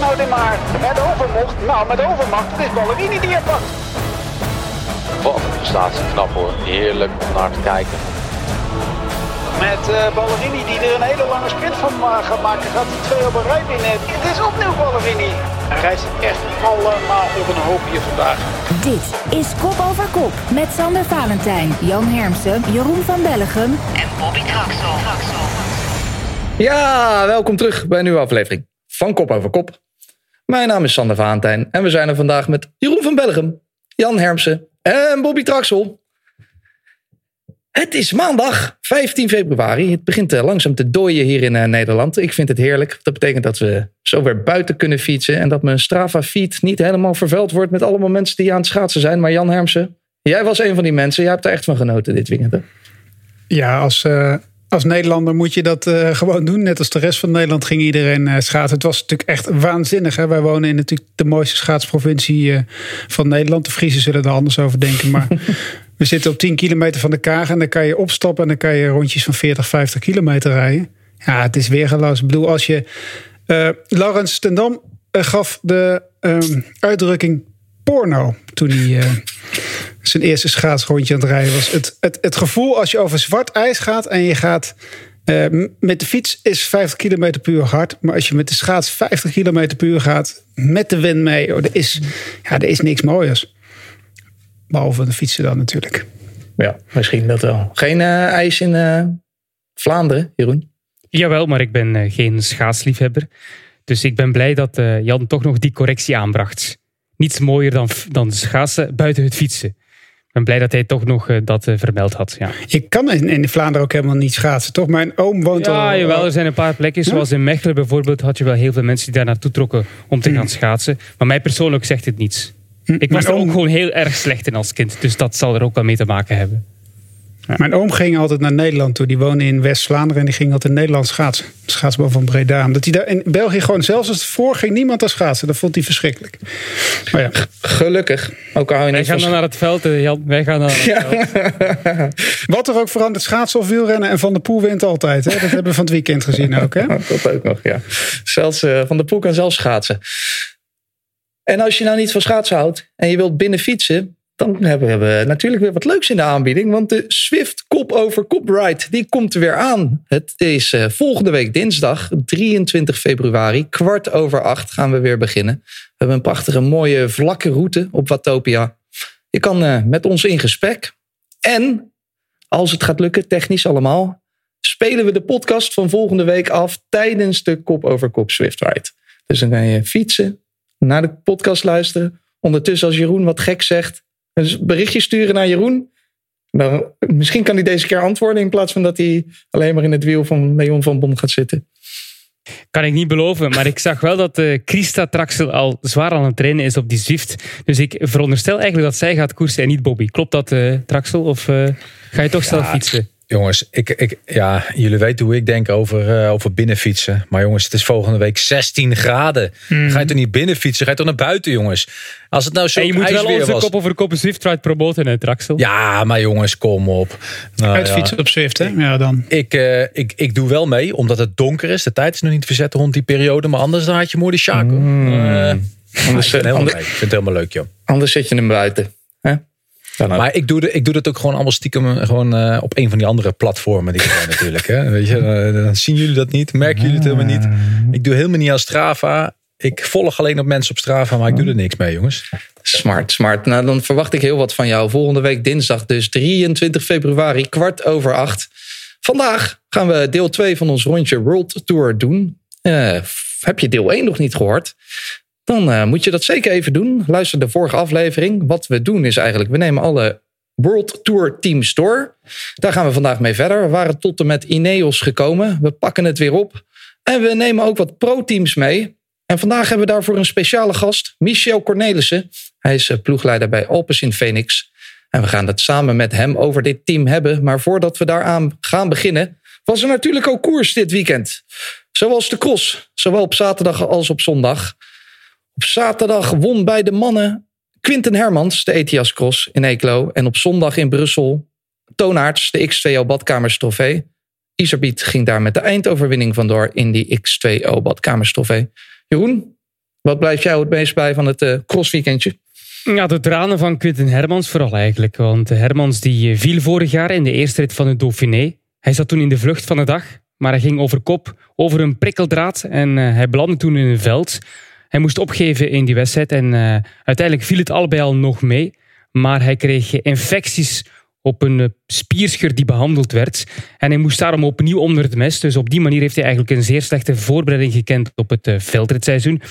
nou de maar met overmocht? Nou, met overmacht, het is Ballerini die er pakt. Wat een prestatie, knap hoor. Heerlijk om naar te kijken. Met uh, Ballerini die er een hele lange sprint van uh, gaat maken, gaat hij twee op een rij winnen. Het is opnieuw Ballerini. Hij rijdt echt allemaal op een hoopje vandaag. Dit is Kop over Kop met Sander Valentijn, Jan Hermsen, Jeroen van Bellegem en Bobby Traxel. Ja, welkom terug bij een nieuwe aflevering van Kop over Kop. Mijn naam is Sander Valentijn en we zijn er vandaag met Jeroen van Bellegem, Jan Hermsen en Bobby Traxel. Het is maandag 15 februari. Het begint eh, langzaam te dooien hier in eh, Nederland. Ik vind het heerlijk. Dat betekent dat we zo weer buiten kunnen fietsen. En dat mijn Strava-feed niet helemaal vervuild wordt met allemaal mensen die aan het schaatsen zijn. Maar Jan Hermsen, jij was een van die mensen. Jij hebt er echt van genoten dit weekend. Ja, als, uh, als Nederlander moet je dat uh, gewoon doen. Net als de rest van Nederland ging iedereen uh, schaatsen. Het was natuurlijk echt waanzinnig. Hè? Wij wonen in natuurlijk de mooiste schaatsprovincie van Nederland. De Friesen zullen er anders over denken. Maar we zitten op 10 kilometer van de Kaag. En dan kan je opstappen en dan kan je rondjes van 40, 50 kilometer rijden. Ja, het is weergeloos. Ik bedoel, als je... Laurens Tendam gaf de um, uitdrukking porno toen hij zijn eerste schaatsrondje aan het rijden was. Het, het, het gevoel als je over zwart ijs gaat en je gaat... Uh, met de fiets is 50 km per uur hard. Maar als je met de schaats 50 km per uur gaat, met de wind mee, oh, er, is, ja, er is niks mooiers. Behalve de fietsen dan natuurlijk. Ja, misschien dat wel. Geen uh, ijs in uh, Vlaanderen, Jeroen? Jawel, maar ik ben uh, geen schaatsliefhebber. Dus ik ben blij dat Jan toch nog die correctie aanbracht. Niets mooier dan, dan schaatsen buiten het fietsen. Ik ben blij dat hij toch nog dat vermeld had. Ja. Je kan in, in Vlaanderen ook helemaal niet schaatsen, toch? Mijn oom woont ja, al... Jawel, er zijn een paar plekken. Zoals in Mechelen bijvoorbeeld had je wel heel veel mensen die daar naartoe trokken om te gaan schaatsen. Maar mij persoonlijk zegt het niets. Ik was er ook gewoon heel erg slecht in als kind. Dus dat zal er ook wel mee te maken hebben. Ja. Mijn oom ging altijd naar Nederland toe. Die woonde in West-Vlaanderen en die ging altijd Nederlands schaatsen. Schaatsbal van Breda. Omdat hij daar in België gewoon, zelfs als het voor ging niemand daar schaatsen. Dat vond hij verschrikkelijk. Maar ja. Gelukkig. Ook al hou je Wij gaan dan naar het veld, Jan. Wij gaan naar ja. Wat er ook verandert, schaatsen of wielrennen. En Van de Poel wint altijd. Hè? Dat hebben we van het weekend gezien ook. Hè? Dat ook nog, ja. Zelfs uh, Van de Poel kan zelf schaatsen. En als je nou niet van schaatsen houdt en je wilt binnen fietsen, dan hebben we natuurlijk weer wat leuks in de aanbieding. Want de Swift Kop over Ride, die komt er weer aan. Het is uh, volgende week dinsdag, 23 februari, kwart over acht gaan we weer beginnen. We hebben een prachtige mooie vlakke route op Watopia. Je kan uh, met ons in gesprek. En als het gaat lukken, technisch allemaal, spelen we de podcast van volgende week af tijdens de Kop over Kop Swift Ride. Dus dan kan je fietsen, naar de podcast luisteren. Ondertussen als Jeroen wat gek zegt, een berichtje sturen naar Jeroen. Dan, misschien kan hij deze keer antwoorden in plaats van dat hij alleen maar in het wiel van Leon van Bon gaat zitten. Kan ik niet beloven, maar ik zag wel dat uh, Christa Traxel al zwaar aan het trainen is op die Zwift. Dus ik veronderstel eigenlijk dat zij gaat koersen en niet Bobby. Klopt dat, uh, Traxel? Of uh, ga je toch zelf fietsen? Jongens, ik, ik, ja, jullie weten hoe ik denk over, uh, over binnenfietsen. Maar jongens, het is volgende week 16 graden. Mm. Ga je toch niet binnenfietsen? Ga je toch naar buiten, jongens? Als het nou zo en je moet wel onze was... kop over kop Zwift promoten, hè, Traxel? Ja, maar jongens, kom op. Nou, Uitfietsen ja. op Zwift, hè? Ja, dan. Ik, uh, ik, ik doe wel mee, omdat het donker is. De tijd is nog niet verzet rond die periode. Maar anders dan had je mooi de Sjaak. Mm. Uh, anders, ik, vind het helemaal leuk, joh. Anders zet je hem buiten. Maar ik doe, de, ik doe dat ook gewoon allemaal stiekem gewoon, uh, op een van die andere platformen die zijn natuurlijk. Hè. Weet je, uh, dan zien jullie dat niet, merken jullie het helemaal niet. Ik doe helemaal niet aan Strava. Ik volg alleen op mensen op Strava, maar ik doe er niks mee, jongens. Smart, smart. Nou, dan verwacht ik heel wat van jou. Volgende week dinsdag, dus 23 februari, kwart over acht. Vandaag gaan we deel 2 van ons rondje World Tour doen. Uh, heb je deel 1 nog niet gehoord? Dan uh, moet je dat zeker even doen. Luister de vorige aflevering. Wat we doen is eigenlijk, we nemen alle World Tour teams door. Daar gaan we vandaag mee verder. We waren tot en met Ineos gekomen. We pakken het weer op. En we nemen ook wat pro-teams mee. En vandaag hebben we daarvoor een speciale gast, Michel Cornelissen. Hij is ploegleider bij Alpecin Phoenix. En we gaan het samen met hem over dit team hebben. Maar voordat we daaraan gaan beginnen, was er natuurlijk ook koers dit weekend. Zoals de cross, zowel op zaterdag als op zondag. Op zaterdag won bij de mannen Quinten Hermans de ETIAS Cross in Eeklo. En op zondag in Brussel Toonaarts de X2O Badkamers Trofee. Iserbiet ging daar met de eindoverwinning vandoor in die X2O Badkamers Trofee. Jeroen, Wat blijft jou het meest bij van het uh, crossweekendje? Ja, de tranen van Quinten Hermans vooral eigenlijk. Want Hermans die viel vorig jaar in de eerste rit van het Dauphiné. Hij zat toen in de vlucht van de dag, maar hij ging over kop over een prikkeldraad en hij belandde toen in een veld. Hij moest opgeven in die wedstrijd en uiteindelijk viel het allebei al nog mee. Maar hij kreeg infecties op een eh, spierscheur die behandeld werd. En hij moest daarom opnieuw onder het mes. Dus op die manier heeft hij eigenlijk een zeer slechte voorbereiding gekend op het uh, veldritseizoen.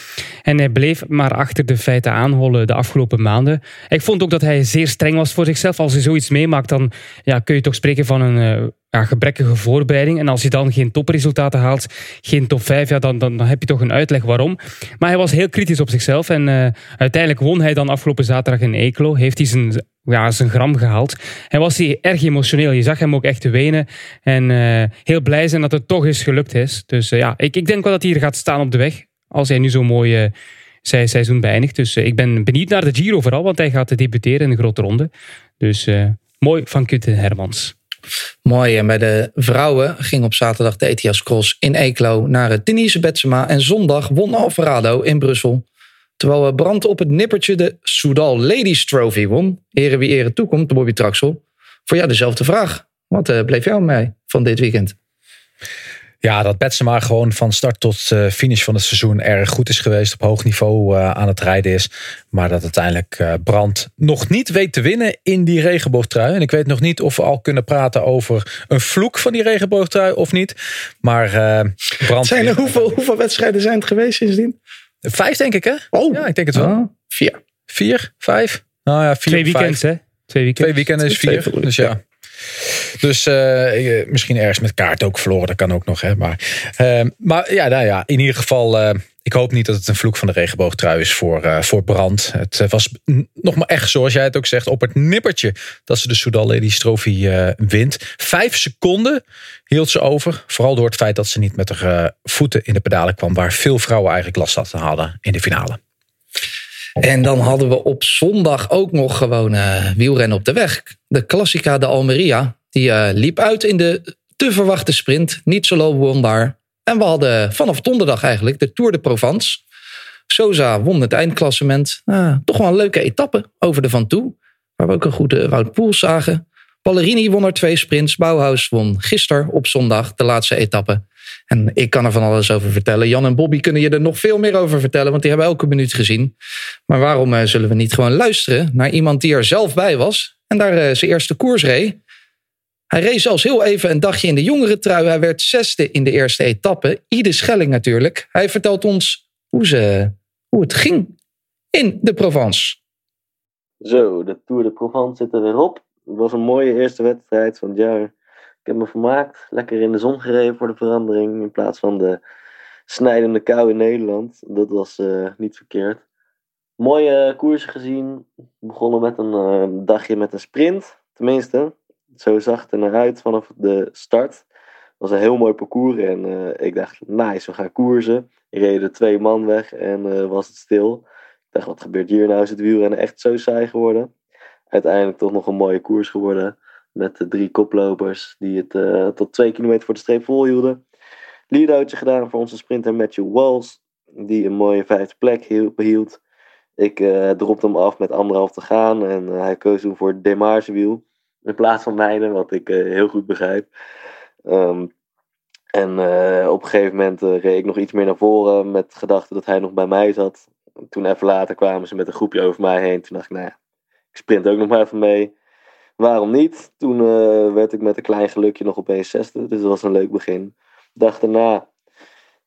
En hij bleef maar achter de feiten aanhollen de afgelopen maanden. Ik vond ook dat hij zeer streng was voor zichzelf. Als hij zoiets meemaakt, dan ja, kun je toch spreken van een uh, ja, gebrekkige voorbereiding. En als je dan geen topresultaten haalt, geen top 5, ja, dan, dan, dan heb je toch een uitleg waarom. Maar hij was heel kritisch op zichzelf. En uiteindelijk won hij dan afgelopen zaterdag in Eeklo. Heeft hij zijn, ja, zijn gram gehaald. Hij was hij erg emotioneel. Je zag hem ook echt wenen. En uh, heel blij zijn dat het toch eens gelukt is. Dus uh, ja, ik, ik denk wel dat hij hier gaat staan op de weg. Als hij nu zo mooi uh, zijn seizoen beëindigt. Dus ik ben benieuwd naar de Giro vooral. Want hij gaat debuteren in de grote ronde. Dus mooi van Kutte Hermans. Mooi. En bij de vrouwen ging op zaterdag de ETS Cross in Eeklo naar Denise Betsema. En zondag won Alvarado in Brussel. Terwijl Brand op het nippertje de Soudal Ladies Trophy won. Heren wie ere toekomt, de Bobby Traxel. Voor jou dezelfde vraag. Wat uh, bleef jou mee van dit weekend? Ja, dat Betsema gewoon van start tot uh, finish van het seizoen erg goed is geweest. Op hoog niveau uh, aan het rijden is. Maar dat uiteindelijk uh, Brand nog niet weet te winnen in die regenboogtrui. En ik weet nog niet of we al kunnen praten over een vloek van die regenboogtrui of niet. Maar Brand... Zijn er hoeveel, hoeveel wedstrijden zijn het geweest sindsdien? Vijf denk ik hè? Oh. Ja, ik denk het wel. Oh, vier. Vier? Vijf? Nou ja, vier, Twee weekends vijf. hè? Twee weekends. Twee weekenden is vier. Dus ja. Dus uh, misschien ergens met kaart ook verloren. Dat kan ook nog. Hè? Maar, uh, maar ja, nou ja, in ieder geval. Uh, ik hoop niet dat het een vloek van de regenboogtrui is voor, voor Brand. Het was nog maar echt, zoals jij het ook zegt, op het nippertje dat ze de Soudal Ladies Trophy wint. Vijf seconden hield ze over. Vooral door het feit dat ze niet met haar voeten in de pedalen kwam. Waar veel vrouwen eigenlijk last hadden hadden in de finale. En dan hadden we op zondag ook nog gewoon uh, wielrennen op de weg. De Classica de Almeria. Die uh, liep uit in de te verwachte sprint. Niet solo won daar. En we hadden vanaf donderdag eigenlijk de Tour de Provence. Sosa won het eindklassement. Uh, toch wel een leuke etappe over de Van Toe. Waar we ook een goede Wout zagen. Ballerini won er twee sprints. Bauhaus won gisteren op zondag de laatste etappe. En ik kan er van alles over vertellen. Jan en Bobby kunnen je er nog veel meer over vertellen, want die hebben elke minuut gezien. Maar waarom uh, zullen we niet gewoon luisteren naar iemand die er zelf bij was en daar uh, zijn eerste koers reed? Hij reed zelfs heel even een dagje in de jongere trui. Hij werd zesde in de eerste etappe. Ide Schelling natuurlijk. Hij vertelt ons hoe, ze, hoe het ging in de Provence. Zo, de Tour de Provence zit er weer op. Het was een mooie eerste wedstrijd van het jaar. Ik heb me vermaakt. Lekker in de zon gereden voor de verandering. In plaats van de snijdende kou in Nederland. Dat was uh, niet verkeerd. Mooie koersen gezien. Begonnen met een uh, dagje met een sprint. Tenminste, zo zag het er naar uit vanaf de start. Het was een heel mooi parcours. En uh, ik dacht, nice, we gaan koersen. Ik reed er twee man weg en was het stil. Ik dacht, wat gebeurt hier nou? Is het wielrennen echt zo saai geworden? Uiteindelijk toch nog een mooie koers geworden. Met de drie koplopers die het uh, tot twee kilometer voor de streep volhielden. Leadoutje gedaan voor onze sprinter Matthew Walls. Die een mooie vijfde plek behield. Ik dropte hem af met anderhalf te gaan. En hij koos toen voor het demargewiel. In plaats van mijne, wat ik heel goed begrijp. Um, en op een gegeven moment reed ik nog iets meer naar voren. Met de gedachte dat hij nog bij mij zat. Toen even later kwamen ze met een groepje over mij heen. Toen dacht ik, nou ja, ik sprint ook nog maar even mee. Waarom niet? Toen werd ik met een klein gelukje nog opeens zesde. Dus dat was een leuk begin. Dag daarna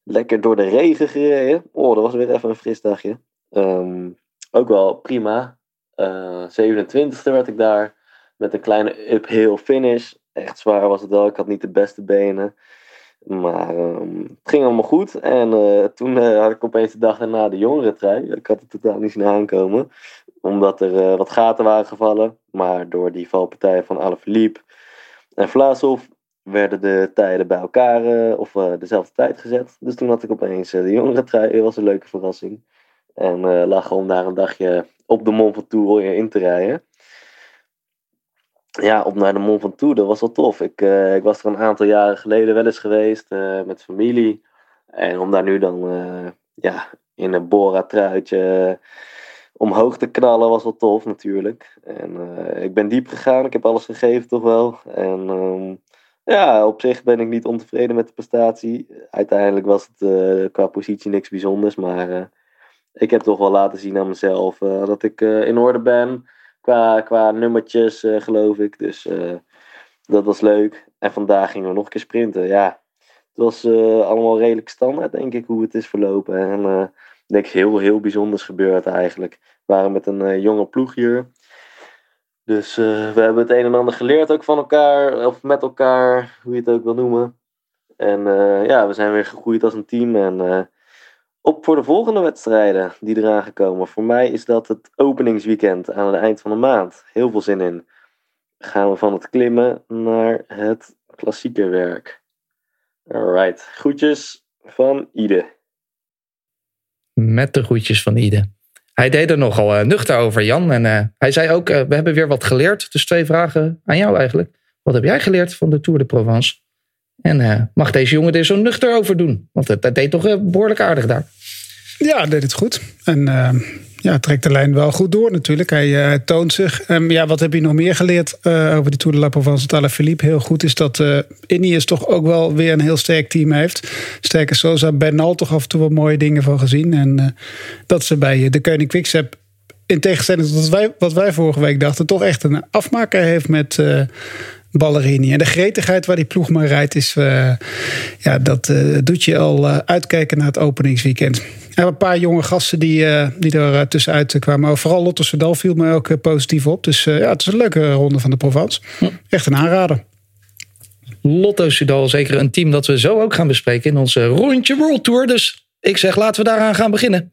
lekker door de regen gereden. Oh, dat was weer even een fris dagje. Um, ook wel prima. Uh, 27e werd ik daar. Met een kleine uphill finish. Echt zwaar was het wel. Ik had niet de beste benen. Maar um, het ging allemaal goed. En uh, toen uh, had ik opeens de dag daarna de jongere trui. Ik had het totaal niet zien aankomen. Omdat er uh, wat gaten waren gevallen. Maar door die valpartij van Alaphilippe en Vlaasov werden de tijden bij elkaar of dezelfde tijd gezet. Dus toen had ik opeens de jongere trui. Het was een leuke verrassing. En lag gewoon daar een dagje op de Mont Ventoux in te rijden ja, op naar de Mont Ventoux, dat was wel tof. Ik, uh, ik was er een aantal jaren geleden wel eens geweest uh, met familie. En om daar nu dan uh, ja, in een Bora-truitje omhoog te knallen was wel tof natuurlijk. En ik ben diep gegaan, ik heb alles gegeven toch wel. En ehm, ja, op zich ben ik niet ontevreden met de prestatie. Uiteindelijk was het qua positie niks bijzonders, maar ik heb toch wel laten zien aan mezelf dat ik in orde ben. Qua, qua nummertjes, geloof ik. Dus dat was leuk. En vandaag gingen we nog een keer sprinten. Ja, het was uh, allemaal redelijk standaard, denk ik, hoe het is verlopen. En ik denk heel, heel bijzonders gebeurd eigenlijk. We waren met een jonge ploeg hier. Dus we hebben het een en ander geleerd ook van elkaar, of met elkaar, hoe je het ook wil noemen. En ja, we zijn weer gegroeid als een team. En op voor de volgende wedstrijden die eraan gekomen. Voor mij is dat het openingsweekend aan het eind van de maand. Heel veel zin in. Gaan we van het klimmen naar het klassieke werk. Alright, groetjes van Ide. Met de groetjes van Ide. Hij deed er nogal uh, nuchter over, Jan. En uh, hij zei ook, uh, we hebben weer wat geleerd. Dus twee vragen aan jou eigenlijk. Wat heb jij geleerd van de Tour de Provence? En mag deze jongen er zo nuchter over doen? Want dat deed toch behoorlijk aardig daar. Ja, deed het goed. En ja, trekt de lijn wel goed door natuurlijk. Hij, uh, toont zich. Um, ja, wat heb je nog meer geleerd uh, over de Tour de la Provence? Philippe heel goed is dat uh, Ineos toch ook wel weer een heel sterk team heeft. Sterke Sosa, Bernal toch af en toe wel mooie dingen van gezien. En dat ze bij de Koning Quickstep in tegenstelling tot wat wij, wat wij vorige week dachten, toch echt een afmaker heeft met Ballerini. En de gretigheid waar die ploeg maar rijdt, is, uh, ja, dat uh, doet je al uh, uitkijken naar het openingsweekend. En een paar jonge gasten die, die er tussenuit kwamen. Maar vooral Lotte Soudal viel me ook positief op. Dus ja, het is een leuke ronde van de Provence. Echt een aanrader. Lotto Sudal, zeker een team dat we zo ook gaan bespreken in onze rondje World Tour. Dus ik zeg, laten we daaraan gaan beginnen.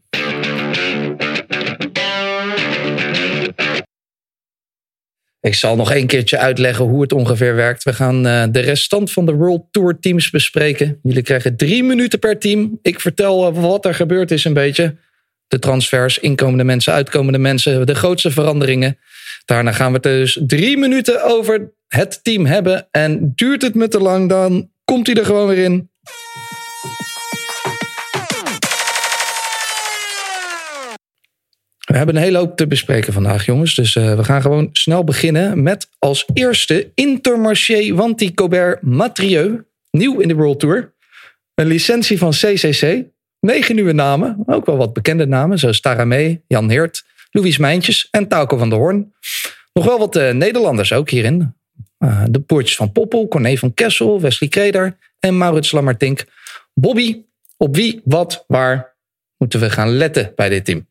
Ik zal nog een keertje uitleggen hoe het ongeveer werkt. We gaan uh, de restant van de World Tour teams bespreken. Jullie krijgen drie minuten per team. Ik vertel uh, wat er gebeurd is een beetje. De transfers, inkomende mensen, uitkomende mensen, de grootste veranderingen. Daarna gaan we het dus drie minuten over het team hebben. En duurt het me te lang, dan komt hij er gewoon weer in. We hebben een hele hoop te bespreken vandaag, jongens. Dus uh, we gaan gewoon snel beginnen met als eerste Intermarché Wanty Cobert Matrieu. Nieuw in de World Tour. Een licentie van CCC. Negen nieuwe namen. Ook wel wat bekende namen, zoals Taramee, Jan Heert, Louis Mijntjes en Tauko van der Hoorn. Nog wel wat uh, Nederlanders ook hierin. Uh, de poortjes van Poppel, Corné van Kessel, Wesley Kreder en Maurits Lammertink. Bobby, op wie, wat, waar moeten we gaan letten bij dit team?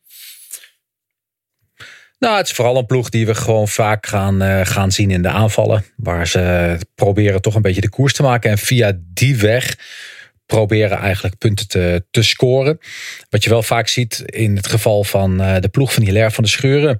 Nou, het is vooral een ploeg die we gewoon vaak gaan, uh, gaan zien in de aanvallen. Waar ze proberen toch een beetje de koers te maken. En via die weg proberen eigenlijk punten te, te scoren. Wat je wel vaak ziet in het geval van uh, de ploeg van Hilaire van de Scheuren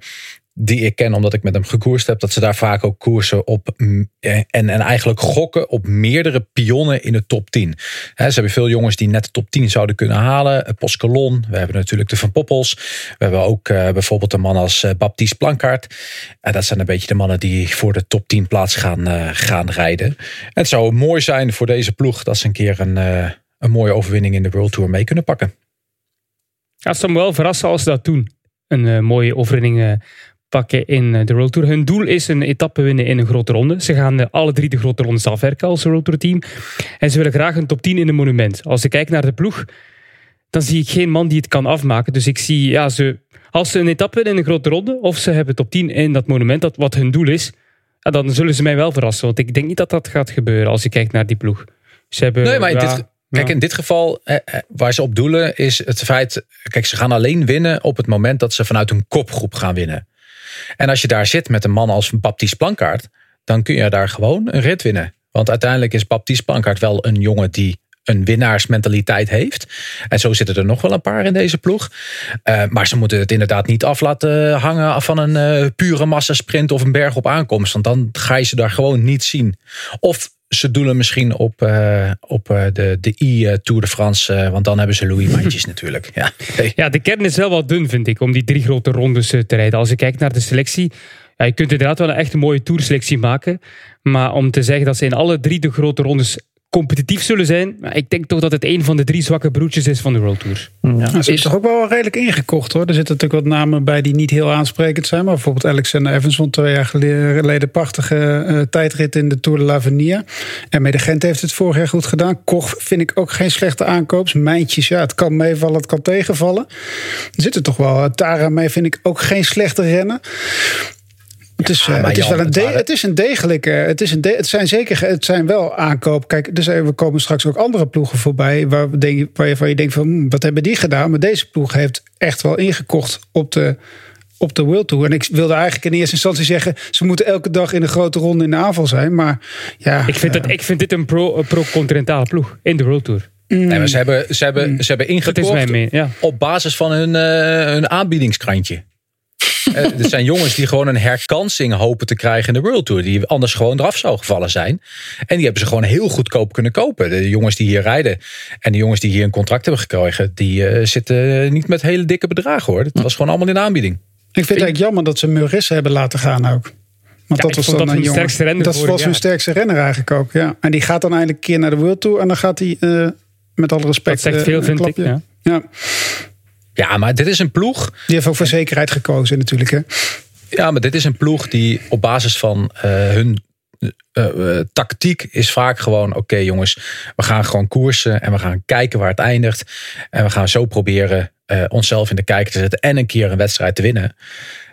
die ik ken omdat ik met hem gekoerst heb, dat ze daar vaak ook koersen op eh, en, en eigenlijk gokken op meerdere pionnen in de top 10. ze hebben veel jongens die net de top 10 zouden kunnen halen. Eh, Poskelon, we hebben natuurlijk de Van Poppels. We hebben ook uh, bijvoorbeeld een man als Baptiste Plankaart. En dat zijn een beetje de mannen die voor de top 10 plaats gaan, gaan rijden. En het zou mooi zijn voor deze ploeg dat ze een keer een, een mooie overwinning in de World Tour mee kunnen pakken. Ja, het zou me wel verrassen als ze dat doen. Een mooie overwinning pakken in eh, de World Tour. Hun doel is een etappe winnen in een grote ronde. Ze gaan eh, alle drie de grote rondes afwerken als World Tour team. En ze willen graag een top 10 in een monument. Als ik kijk naar de ploeg, dan zie ik geen man die het kan afmaken. Dus ik zie, ja, ze, als ze een etappe winnen in een grote ronde, of ze hebben top 10 in dat monument, dat wat hun doel is, dan zullen ze mij wel verrassen. Want ik denk niet dat dat gaat gebeuren als je kijkt naar die ploeg. Ze hebben, nee, maar in dit, Kijk, in dit geval, eh, waar ze op doelen, is het feit. Kijk, ze gaan alleen winnen op het moment dat ze vanuit een kopgroep gaan winnen. En als je daar zit met een man als Baptiste Plankaart, dan kun je daar gewoon een rit winnen. Want uiteindelijk is Baptiste Plankaart wel een jongen die een winnaarsmentaliteit heeft. En zo zitten er nog wel een paar in deze ploeg. Uh, maar ze moeten het inderdaad niet af laten hangen van een uh, pure massasprint of een berg op aankomst. Want dan ga je ze daar gewoon niet zien. Of ze doelen misschien op, uh, op de, de I-Tour de France. want dan hebben ze Louis Mandjes natuurlijk. Ja. ja, de kern is wel wat dun, vind ik, om die drie grote rondes te rijden. Als je kijkt naar de selectie. Ja, je kunt inderdaad wel een echt mooie tourselectie maken. Maar om te zeggen dat ze in alle drie de grote rondes competitief zullen zijn. Maar ik denk toch dat het een van de drie zwakke broertjes is van de World Tour. Ja, ze is toch ook wel redelijk ingekocht hoor. Er zitten natuurlijk wat namen bij die niet heel aansprekend zijn. Maar bijvoorbeeld Alexander Evans won twee jaar geleden prachtige uh, tijdrit in de Tour de l'Avenir. En de Gent heeft het vorig jaar goed gedaan. Koch vind ik ook geen slechte aankoop. Mijntjes, ja, het kan meevallen, het kan tegenvallen. Er zitten toch wel. Tara mee vind ik ook geen slechte rennen. Het is, ja, het is wel een, de, het is een degelijke. Het, is een de, het zijn zeker. Het zijn wel aankoop. Kijk, dus we komen straks ook andere ploegen voorbij. Waar, we denk, waar je denkt van. Hm, wat hebben die gedaan? Maar deze ploeg heeft echt wel ingekocht op de op de World Tour. En ik wilde eigenlijk in eerste instantie zeggen... ze moeten elke dag in een grote ronde in de aanval zijn. Maar ja... Ik vind, uh, ik vind dit een pro-continentale pro ploeg in de World Tour. Mm. Nee, maar ze hebben, ze hebben, mm. ze hebben ingekocht mee, ja. op basis van hun, uh, hun aanbiedingskrantje. Eh, er zijn jongens die gewoon een herkansing hopen te krijgen in de World Tour. Die anders gewoon eraf zou gevallen zijn. En die hebben ze gewoon heel goedkoop kunnen kopen. De jongens die hier rijden en de jongens die hier een contract hebben gekregen. Die uh, zitten niet met hele dikke bedragen hoor. Het was gewoon allemaal in de aanbieding. Ik vind het eigenlijk jammer dat ze Murrissen hebben laten gaan ook. Want ja, dat was dan dat een jongen. sterkste renner. Dat was hun sterkste renner eigenlijk ook. Ja. En die gaat dan eindelijk een keer naar de World Tour. En dan gaat hij uh, met alle respect. Dat zegt veel, vind ik. Ja. ja. Ja, maar dit is een ploeg. Die heeft ook voor zekerheid gekozen, natuurlijk. Hè? Ja, maar dit is een ploeg die op basis van uh, hun uh, tactiek is vaak gewoon: oké, jongens, we gaan gewoon koersen en we gaan kijken waar het eindigt. En we gaan zo proberen uh, onszelf in de kijker te zetten en een keer een wedstrijd te winnen.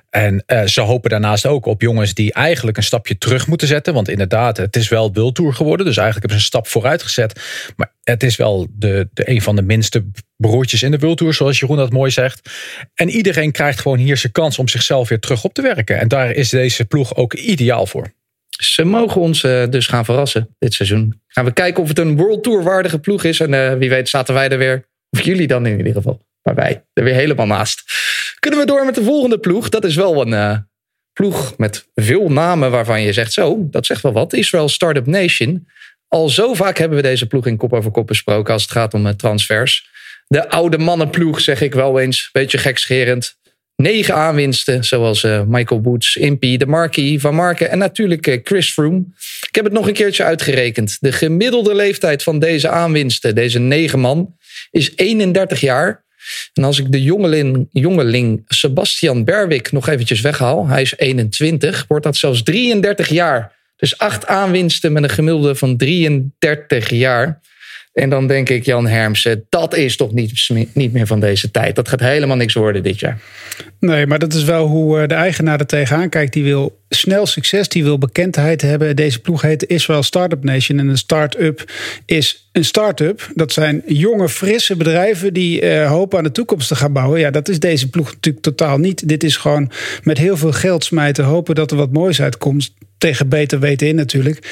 En uh, ze hopen daarnaast ook op jongens die eigenlijk een stapje terug moeten zetten. Want inderdaad, het is wel World Tour geworden. Dus eigenlijk hebben ze een stap vooruit gezet. Maar het is wel de, de een van de minste broertjes in de World zoals Jeroen dat mooi zegt. En iedereen krijgt gewoon hier zijn kans om zichzelf weer terug op te werken. En daar is deze ploeg ook ideaal voor. Ze mogen ons uh, dus gaan verrassen dit seizoen. Gaan we kijken of het een World Tour waardige ploeg is. En uh, wie weet zaten wij er weer. Of jullie dan in ieder geval. Maar wij er weer helemaal naast. Kunnen we door met de volgende ploeg? Dat is wel een uh, ploeg met veel namen waarvan je zegt: zo, dat zegt wel wat. Israel Startup Nation. Al zo vaak hebben we deze ploeg in kop over kop besproken als het gaat om transfers. De oude mannenploeg, zeg ik wel eens. Beetje gekscherend. Negen aanwinsten, zoals uh, Michael Boots, Impy, De Marquis, Van Marken en natuurlijk Chris Froome. Ik heb het nog een keertje uitgerekend. De gemiddelde leeftijd van deze aanwinsten, deze negen man, is 31 jaar. En als ik de jongeling, jongeling Sebastian Berwick nog eventjes weghaal, hij is 21, wordt dat zelfs 33 jaar. Dus acht aanwinsten met een gemiddelde van 33 jaar. En dan denk ik, Jan Hermsen, dat is toch niet, niet meer van deze tijd. Dat gaat helemaal niks worden dit jaar. Nee, maar dat is wel hoe eh, de eigenaar er tegenaan kijkt. Die wil snel succes, die wil bekendheid hebben. Deze ploeg heet Israel Startup Nation. En een start-up is een start-up. Dat zijn jonge, frisse bedrijven die uh, hopen aan de toekomst te gaan bouwen. Ja, dat is deze ploeg natuurlijk totaal niet. Dit is gewoon met heel veel geld smijten, hopen dat er wat moois uitkomt tegen beter weten in natuurlijk.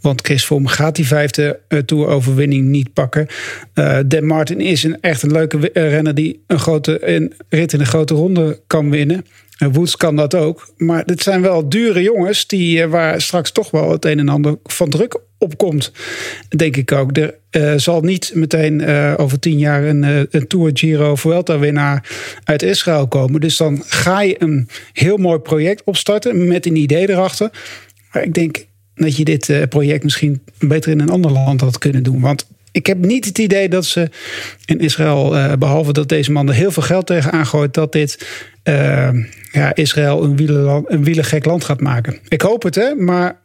Want Chris Froome gaat die vijfde uh, Tour-overwinning niet pakken. Uh, Dan Martin is een, echt een leuke renner die een, grote, een rit in een grote ronde kan winnen. Woods kan dat ook. Maar dit zijn wel dure jongens die, waar straks toch wel het een en ander van druk op komt. Denk ik ook. Er uh, zal niet meteen uh, over tien jaar een, een Tour Giro Vuelta winnaar uit Israël komen. Dus dan ga je een heel mooi project opstarten met een idee erachter. Maar ik denk dat je dit project misschien beter in een ander land had kunnen doen. Want ik heb niet het idee dat ze in Israël, behalve dat deze man er heel veel geld tegen aangooit, dat dit ja, Israël een, wielerland, een wielergek land gaat maken. Ik hoop het, hè, maar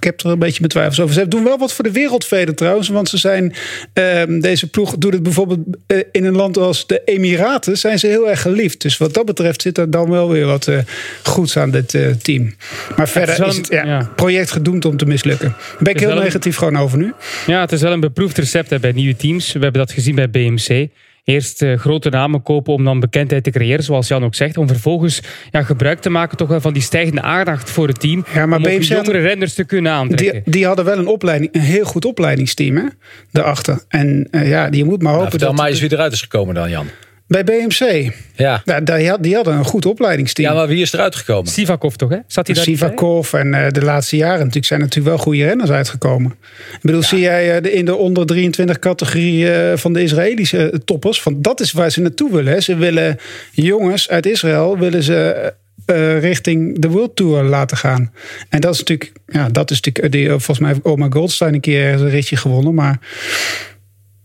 ik heb er een beetje mijn twijfels over. Ze doen wel wat voor de wereldvrede trouwens. Want ze zijn, uh, deze ploeg doet het bijvoorbeeld uh, in een land als de Emiraten. Zijn ze heel erg geliefd. Dus wat dat betreft zit er dan wel weer wat uh, goeds aan dit uh, team. Maar verder is, is het ja, ja. project gedoemd om te mislukken. Daar ben ik heel negatief een, gewoon over nu. Ja, het is wel een beproefd recept hè, bij nieuwe teams. We hebben dat gezien bij BMC eerst uh, grote namen kopen om dan bekendheid te creëren, zoals Jan ook zegt. Om vervolgens ja, gebruik te maken toch wel van die stijgende aandacht voor het team. Ja, maar om BMC jongere renners te kunnen aantrekken. Die, die, hadden wel een opleiding, een heel goed opleidingsteam hè, daarachter. En uh, ja, je moet maar hopen nou, vertel dat... maar eens wie eruit is gekomen dan, Jan. Bij BMC. Ja. ja die hadden een goed opleidingsteam. Ja, maar wie is eruit gekomen? Sivakov toch, hè? Zat hij daar Sivakov en uh, de laatste jaren natuurlijk zijn natuurlijk wel goede renners uitgekomen. Ik bedoel, ja. zie jij uh, in de onder 23 categorie uh, van de Israëlische toppers? Van dat is waar ze naartoe willen. Hè. Ze willen jongens uit Israël willen ze eh, richting de World Tour laten gaan. En dat is natuurlijk, ja, dat is natuurlijk, die, volgens mij heeft Oma Goldstein een keer een ritje gewonnen, maar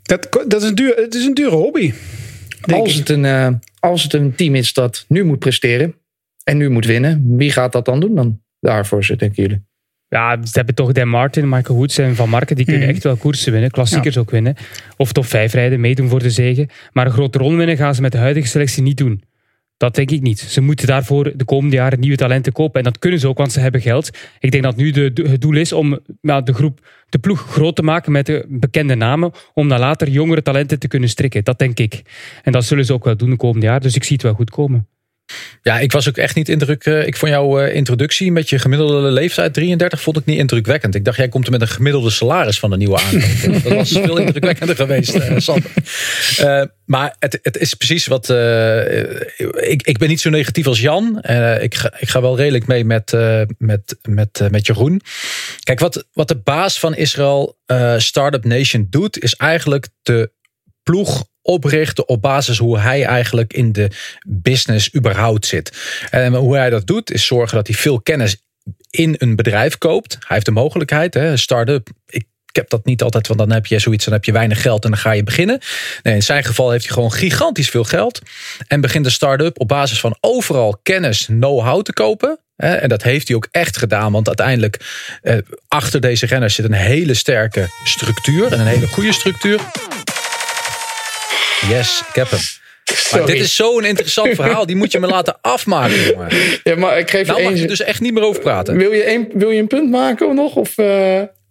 dat, dat is een duur, het is een dure hobby. Als het, een, uh, als het een team is dat nu moet presteren en nu moet winnen, wie gaat dat dan doen dan daarvoor, ze denken jullie? Ja, ze hebben toch Dan Martin, Michael Woods en Van Marken. Die kunnen Mhm. echt wel koersen winnen. Klassiekers ook winnen. Of top 5 rijden, meedoen voor de zegen. Maar een grote ronde winnen gaan ze met de huidige selectie niet doen. Dat denk ik niet. Ze moeten daarvoor de komende jaren nieuwe talenten kopen. En dat kunnen ze ook, want ze hebben geld. Ik denk dat nu de, het doel is om de groep, de ploeg groot te maken met de bekende namen. Om dan later jongere talenten te kunnen strikken. Dat denk ik. En dat zullen ze ook wel doen de komende jaren. Dus ik zie het wel goed komen. Ja, ik was ook echt niet indruk. eh, ik vond jouw eh, introductie met je gemiddelde leeftijd 33 vond ik niet indrukwekkend. Ik dacht, jij komt er met een gemiddelde salaris van de nieuwe aankoop. dat was veel indrukwekkender geweest, Sander. Eh, maar het, het is precies wat. ik, ik ben niet zo negatief als Jan. Ik, ga, ik ga wel redelijk mee met, met, met, met Jeroen. Kijk, wat, wat de baas van Israël Startup Nation doet, is eigenlijk de ploeg oprichten op basis hoe hij eigenlijk in de business überhaupt zit. En hoe hij dat doet, is zorgen dat hij veel kennis in een bedrijf koopt. Hij heeft de mogelijkheid, hè, start-up. Ik heb dat niet altijd, want dan heb je zoiets, dan heb je weinig geld en dan ga je beginnen. Nee, in zijn geval heeft hij gewoon gigantisch veel geld en begint een start-up op basis van overal kennis, know-how te kopen. En dat heeft hij ook echt gedaan, want uiteindelijk eh, achter deze renners zit een hele sterke structuur en een hele goede structuur. Yes, ik heb hem. Maar dit is zo'n interessant verhaal, die moet je me laten afmaken, jongen. Ja, maar ik geef Nou je mag één... je dus echt niet meer over praten. wil, je een, wil je een punt maken of nog? Of, eh,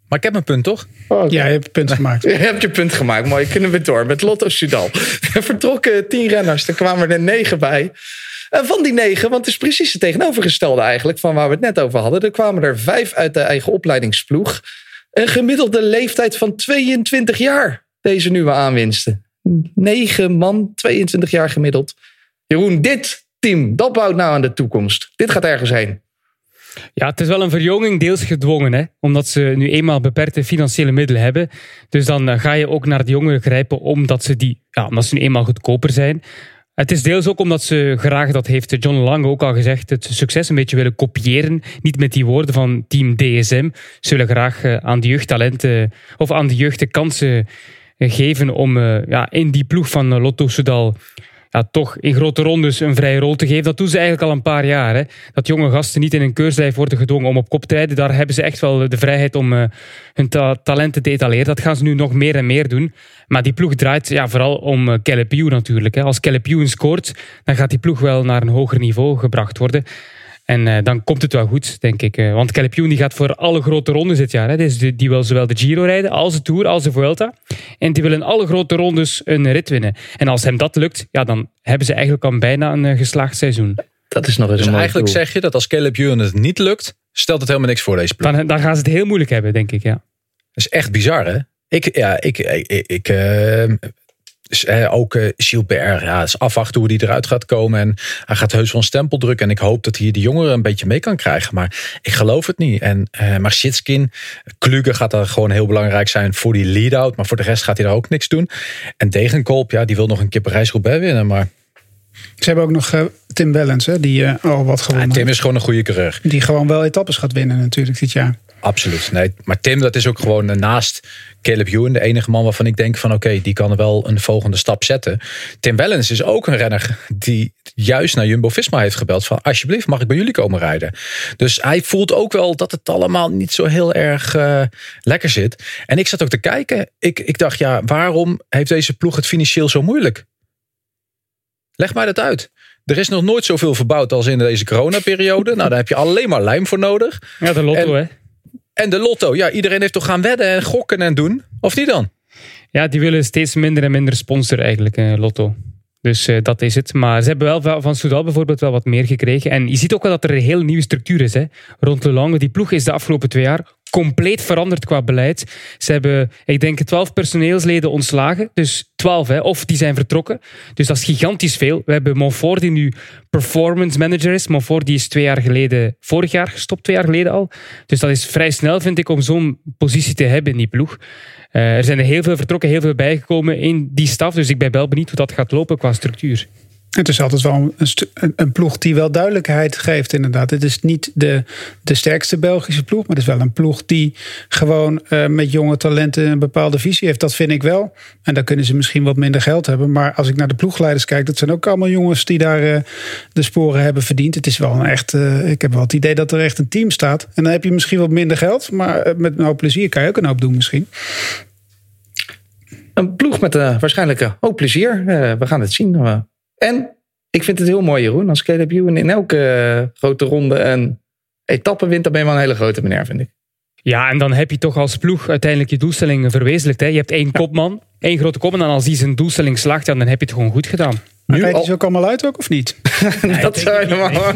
Maar ik heb een punt, toch? oh. Ja, je hebt een punt gemaakt. Je hebt je punt gemaakt. Mooi, kunnen we door met Lotto Sudal. Er vertrokken tien renners, er kwamen er negen bij. En van die negen, want het is precies het tegenovergestelde eigenlijk... van waar we het net over hadden. Er kwamen er vijf uit de eigen opleidingsploeg. Een gemiddelde leeftijd van 22 jaar, deze nieuwe aanwinsten. Negen man, 22 jaar gemiddeld. Jeroen, dit team, dat bouwt nou aan de toekomst. Dit gaat ergens heen. Ja, het is wel een verjonging, deels gedwongen, hè? omdat ze nu eenmaal beperkte financiële middelen hebben. Dus dan eh, ga je ook naar de jongeren grijpen omdat ze, die, ja, omdat ze nu eenmaal goedkoper zijn. Het is deels ook omdat ze graag, dat heeft John Lange ook al gezegd, het succes een beetje willen kopiëren. Niet met die woorden van team DSM. Ze willen graag eh, aan de jeugdtalenten of aan de jeugd de kansen eh, geven om eh, ja, in die ploeg van eh, Lotto Soudal ja, toch in grote rondes een vrije rol te geven. Dat doen ze eigenlijk al een paar jaar. Hè. Dat jonge gasten niet in een keurslijf worden gedwongen om op kop te rijden. Daar hebben ze echt wel de vrijheid om eh, hun ta- talenten te etaleren. Dat gaan ze nu nog meer en meer doen. Maar die ploeg draait ja, vooral om uh, natuurlijk. Hè. Als Ewan scoort, dan gaat die ploeg wel naar een hoger niveau gebracht worden. En eh, dan komt het wel goed, denk ik. Eh, want Caleb Ewan die gaat voor alle grote rondes dit jaar. Hè. Dus die, die wil zowel de Giro rijden als de Tour, als de Vuelta. En die willen in alle grote rondes een rit winnen. En als hem dat lukt, ja, dan hebben ze eigenlijk al bijna een eh, geslaagd seizoen. Dat is nog eens Dus een eigenlijk doel. zeg je dat als Caleb Ewan het niet lukt, stelt het helemaal niks voor deze ploeg. Dan, dan gaan ze het heel moeilijk hebben, denk ik. Ja. Dat is echt bizar, hè? Ik, ja, ik, ik, ik eh, ook eh, Gilbert, ja, is afwachten hoe die eruit gaat komen. En hij gaat heus wel een stempel drukken. En ik hoop dat hij de jongeren een beetje mee kan krijgen. Maar ik geloof het niet. En eh maar Kluge gaat daar gewoon heel belangrijk zijn voor die lead-out. Maar voor de rest gaat hij daar ook niks doen. En Degenkolb, ja, die wil nog een keer Parijs-Roubaix winnen. Maar Ze hebben ook nog eh, Tim Wellens, hè, die eh, al wat ja, gewonnen Tim heeft. is gewoon een goede coureur. Die gewoon wel etappes gaat winnen natuurlijk dit jaar. Absoluut. Nee, maar Tim, dat is ook gewoon eh, naast Caleb Ewan de enige man waarvan ik denk van oké, die kan wel een volgende stap zetten. Tim Wellens is ook een renner die juist naar Jumbo-Visma heeft gebeld van alsjeblieft mag ik bij jullie komen rijden. Dus hij voelt ook wel dat het allemaal niet zo heel erg lekker zit. En ik zat ook te kijken. Ik, ik dacht ja, waarom heeft deze ploeg het financieel zo moeilijk? Leg mij dat uit. Er is nog nooit zoveel verbouwd als in deze coronaperiode. Nou, daar heb je alleen maar lijm voor nodig. Ja, de lotto, En- hè. En de lotto, ja, iedereen heeft toch gaan wedden en gokken en doen? Of niet dan? Ja, die willen steeds minder en minder sponsor eigenlijk, eh, Lotto. Dus eh, dat is het. Maar ze hebben wel van- Soudal bijvoorbeeld wel wat meer gekregen. En je ziet ook wel dat er een heel nieuwe structuur is hè, rond Le Lange. Die ploeg is de afgelopen twee jaar compleet veranderd qua beleid. Ze hebben, ik denk, twaalf personeelsleden ontslagen. Dus twaalf, hè, of die zijn vertrokken. Dus dat is gigantisch veel. We hebben Monfort die nu performance manager is. Monfort die is twee jaar geleden, vorig jaar gestopt, twee jaar geleden al. Dus dat is vrij snel, vind ik, om zo'n positie te hebben in die ploeg. Eh, er zijn er heel veel vertrokken, heel veel bijgekomen in die staf. Dus ik ben wel benieuwd hoe dat gaat lopen qua structuur. Het is altijd wel een, een, ploeg die wel duidelijkheid geeft, inderdaad. Het is niet de, de sterkste Belgische ploeg, maar het is wel een ploeg die gewoon eh, met jonge talenten een bepaalde visie heeft. Dat vind ik wel. En dan kunnen ze misschien wat minder geld hebben. Maar als ik naar de ploegleiders kijk, dat zijn ook allemaal jongens die daar eh, de sporen hebben verdiend. Het is wel een echt. eh, ik heb wel het idee dat er echt een team staat. En dan heb je misschien wat minder geld, maar met een hoop plezier kan je ook een hoop doen, misschien. Een ploeg met waarschijnlijk hoop plezier. We gaan het zien. En ik vind het heel mooi, Jeroen. Als Caleb Ewan in elke eh, grote ronde een etappe wint, dan ben je wel een hele grote meneer, vind ik. Ja, en dan heb je toch als ploeg uiteindelijk je doelstelling verwezenlijkt. Hè. Je hebt één kopman, één grote kopman. En als die zijn doelstelling slaagt, dan heb je het gewoon goed gedaan. Maar Nu rijdt hij al- ze ook allemaal uit ook, of niet? dat zou helemaal...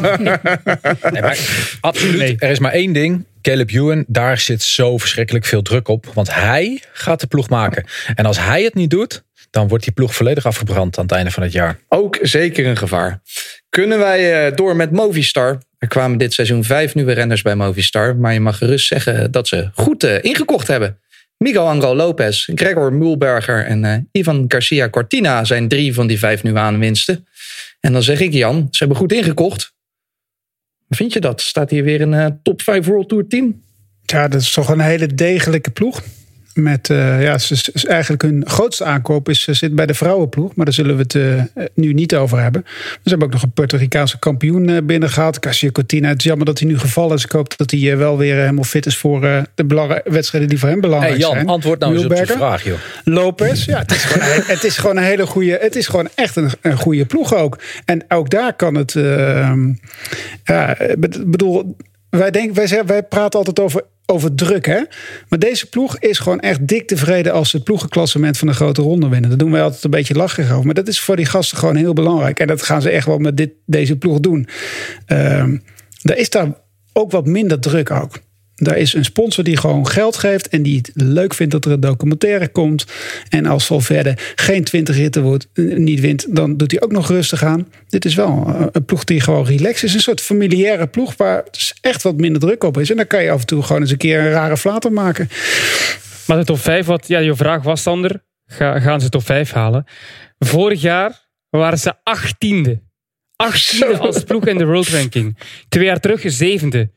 Nee, maar absoluut. Nee. Er is maar één ding. Caleb Ewan, daar zit zo verschrikkelijk veel druk op. Want hij gaat de ploeg maken. En als hij het niet doet, dan wordt die ploeg volledig afgebrand aan het einde van het jaar. Ook zeker een gevaar. Kunnen wij eh, door met Movistar? Er kwamen dit seizoen vijf nieuwe renners bij Movistar. Maar je mag gerust zeggen dat ze goed eh, ingekocht hebben. Miguel Angel Lopez, Gregor Mulberger en eh, Ivan Garcia Cortina zijn drie van die vijf nieuwe aanwinsten. En dan zeg ik Jan, ze hebben goed ingekocht. Vind je dat? Staat hier weer een top 5 World Tour team? Ja, dat is toch een hele degelijke ploeg. Met, eh, ja, ze, ze- eigenlijk hun grootste aankoop is, ze zit bij de vrouwenploeg. Maar daar zullen we het eh, nu niet over hebben. Maar ze hebben ook nog een Puerto Ricaanse kampioen eh, binnengehaald. Cassia Cortina. Het is jammer dat hij nu gevallen is. Ik hoop dat hij eh, wel weer eh, helemaal fit is voor eh, de belangrij- wedstrijden die voor hem belangrijk Hey Jan, zijn. antwoord nou eens op Mühlberger. vraag, joh. Lopez, ja, het is gewoon, een- het is gewoon een hele goede. Het is gewoon echt een, een goede ploeg ook. En ook daar kan het. eh, ja, ik bedoel, wij, denken, wij, zeggen, wij praten altijd over, over druk, hè? Maar deze ploeg is gewoon echt dik tevreden als ze het ploegenklassement van de grote ronde winnen. Daar doen wij altijd een beetje lachen over. Maar dat is voor die gasten gewoon heel belangrijk. En dat gaan ze echt wel met dit, deze ploeg doen. Ehm er is daar ook wat minder druk ook. Daar is een sponsor die gewoon geld geeft en die het leuk vindt dat er een documentaire komt. En als Valverde geen 20 ritten wordt, eh, niet wint, dan doet hij ook nog rustig aan. Dit is wel eh, een ploeg die gewoon relaxed is. Een soort familiaire ploeg waar dus echt wat minder druk op is. En dan kan je af en toe gewoon eens een keer een rare flater maken. Maar de top 5, wat ja, je vraag was, Sander, ga, gaan ze top 5 halen? Vorig jaar waren ze achttiende. Achttiende als ploeg in de world ranking. Twee jaar terug zevende.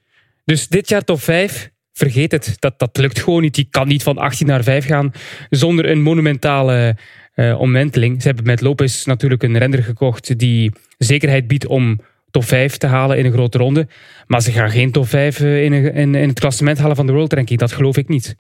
Dus dit jaar top 5, vergeet het. Dat, dat lukt gewoon niet. Je kan niet van 18 naar 5 gaan zonder een monumentale eh, omwenteling. Ze hebben met Lopez natuurlijk een renner gekocht die zekerheid biedt om top 5 te halen in een grote ronde. Maar ze gaan geen top 5 in, een, in, in het klassement halen van de world ranking. Dat geloof ik niet.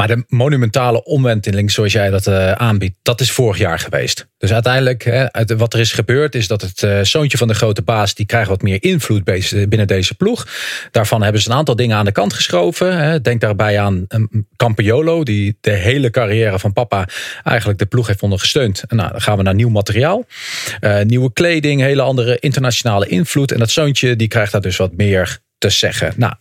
Maar de monumentale omwenteling, zoals jij dat eh, aanbiedt, dat is vorig jaar geweest. Dus uiteindelijk, hè, uit, wat er is gebeurd, is dat het eh, zoontje van de grote baas, die krijgt wat meer invloed binnen deze ploeg. Daarvan hebben ze een aantal dingen aan de kant geschoven. Hè. Denk daarbij aan um, Campiolo, die de hele carrière van papa eigenlijk de ploeg heeft ondergesteund. En nou, dan gaan we naar nieuw materiaal. Uh, nieuwe kleding, hele andere internationale invloed. En dat zoontje, die krijgt daar dus wat meer te zeggen. Nou,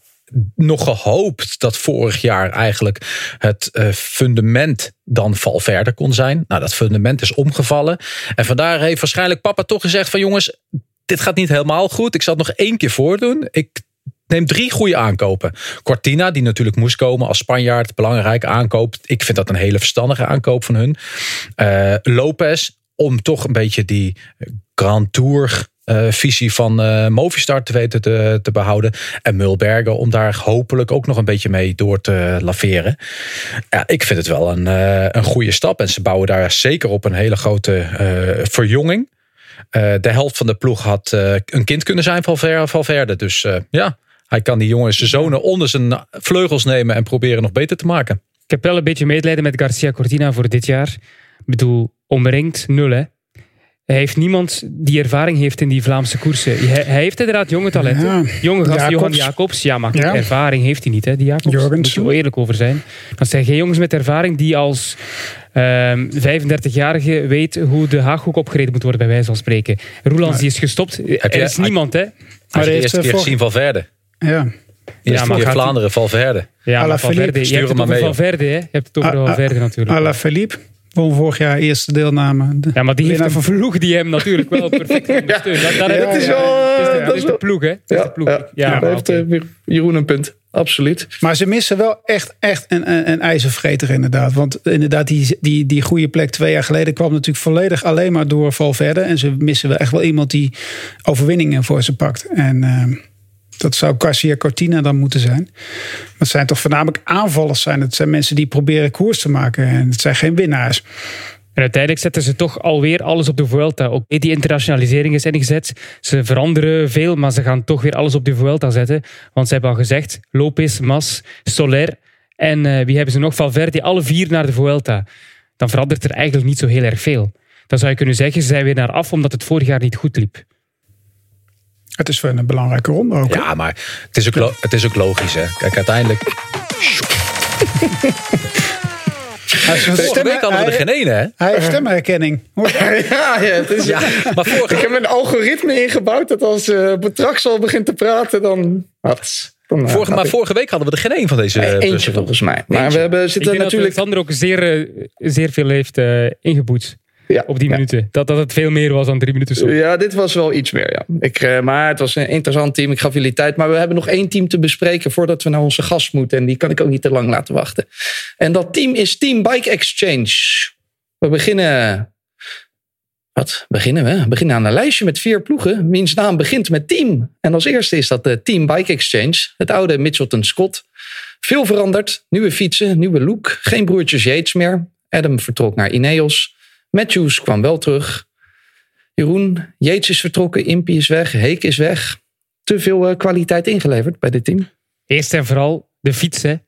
nog gehoopt dat vorig jaar eigenlijk het uh, fundament dan Valverde kon zijn. Nou, dat fundament is omgevallen. En vandaar heeft waarschijnlijk papa toch gezegd van jongens, dit gaat niet helemaal goed. Ik zal het nog één keer voordoen. Ik neem drie goede aankopen. Cortina, die natuurlijk moest komen als Spanjaard. Belangrijke aankoop. Ik vind dat een hele verstandige aankoop van hun. Uh, Lopez, om toch een beetje die Grand Tour visie van uh, Movistar te weten te, te, behouden. En Mulberger om daar hopelijk ook nog een beetje mee door te laveren. Ja, ik vind het wel een, uh, een goede stap. En ze bouwen daar zeker op een hele grote verjonging. de helft van de ploeg had een kind kunnen zijn van Valverde. Dus ja, hij kan die jongens zonen onder zijn vleugels nemen en proberen nog beter te maken. Ik heb wel een beetje medelijden met Garcia Cortina voor dit jaar. Ik bedoel, omringd nul hè. Hij heeft niemand die ervaring heeft in die Vlaamse koersen. Hij, hij heeft inderdaad jonge talenten. Ja. Jonge gast, Jacobs. Johan Jacobs. Ja, maar ja. ervaring heeft hij niet, hè, die Jacobs. Daar moet je wel eerlijk over zijn. Dat zijn geen jongens met ervaring die als um, 35-jarige weet hoe de Haaghoek opgereden moet worden, bij wijze van spreken. Roelands die is gestopt. Heb er is niemand, hè. Maar de eerste keer gezien van Valverde. Ja. Ja, maar keer Vlaanderen, Valverde. Ja, maar Valverde. Je hebt het over Valverde, hè. Je hebt het over Valverde natuurlijk. Ala Philippe. Won vorig jaar eerste deelname. De ja, maar die heeft een ploeg die hem natuurlijk wel perfect ondersteunt. Dat, ja, is wel... Het is de, is de ploeg, hè? Is ja, de ploeg. Ja, daar heeft uh, Jeroen een punt. absoluut. Maar ze missen wel echt, echt een, een, een ijzervreter inderdaad. Want inderdaad, die, die, die goede plek twee jaar geleden kwam natuurlijk volledig alleen maar door Valverde. En ze missen wel echt wel iemand die overwinningen voor ze pakt. En uh, dat zou Garcia Cortina dan moeten zijn. Maar het zijn toch voornamelijk aanvallers zijn. Het zijn mensen die proberen koers te maken. En het zijn geen winnaars. En uiteindelijk zetten ze toch alweer alles op de Vuelta. Ook die internationalisering is ingezet. Ze veranderen veel, maar ze gaan toch weer alles op de Vuelta zetten. Want ze hebben al gezegd, Lopez, Mas, Soler en uh, wie hebben ze nog? Valverde, alle vier naar de Vuelta. Dan verandert er eigenlijk niet zo heel erg veel. Dan zou je kunnen zeggen, ze zijn weer naar af omdat het vorig jaar niet goed liep. Het is wel een belangrijke ronde ook. Ja, maar het is ook, het is ook logisch. Hè? Kijk, uiteindelijk... Vorige week hadden we er geen ene, hè? Hij heeft stemherkenning. ja, ja, het is, ja, maar vorige... Ik heb een algoritme ingebouwd dat als uh, Betraksel begint te praten, dan... Wat? Dan, vorige, maar vorige week hadden we er geen één van deze. Nee, eentje volgens mij. Maar eentje. we hebben, zitten Ik natuurlijk. Dat Sander ook zeer, zeer veel heeft uh, ingeboet. Ja, op die minuten. Dat, dat het veel meer was dan drie minuten. Zo. Ja, dit was wel iets meer. Ja. Ik, uh, maar het was een interessant team. Ik gaf jullie tijd. Maar we hebben nog één team te bespreken voordat we naar onze gast moeten. En die kan ik ook niet te lang laten wachten. En dat team is Team Bike Exchange. We beginnen. Wat beginnen we? We beginnen aan een lijstje met vier ploegen. Wiens naam begint met team. En als eerste is dat de Team Bike Exchange. Het oude Mitchelton Scott. Veel veranderd. Nieuwe fietsen, nieuwe look. Geen broertjes Yates meer. Adam vertrok naar Ineos. Matthews kwam wel terug. Jeroen, Yates is vertrokken, Impie is weg, Heek is weg. Te veel kwaliteit ingeleverd bij dit team. Eerst en vooral de fietsen.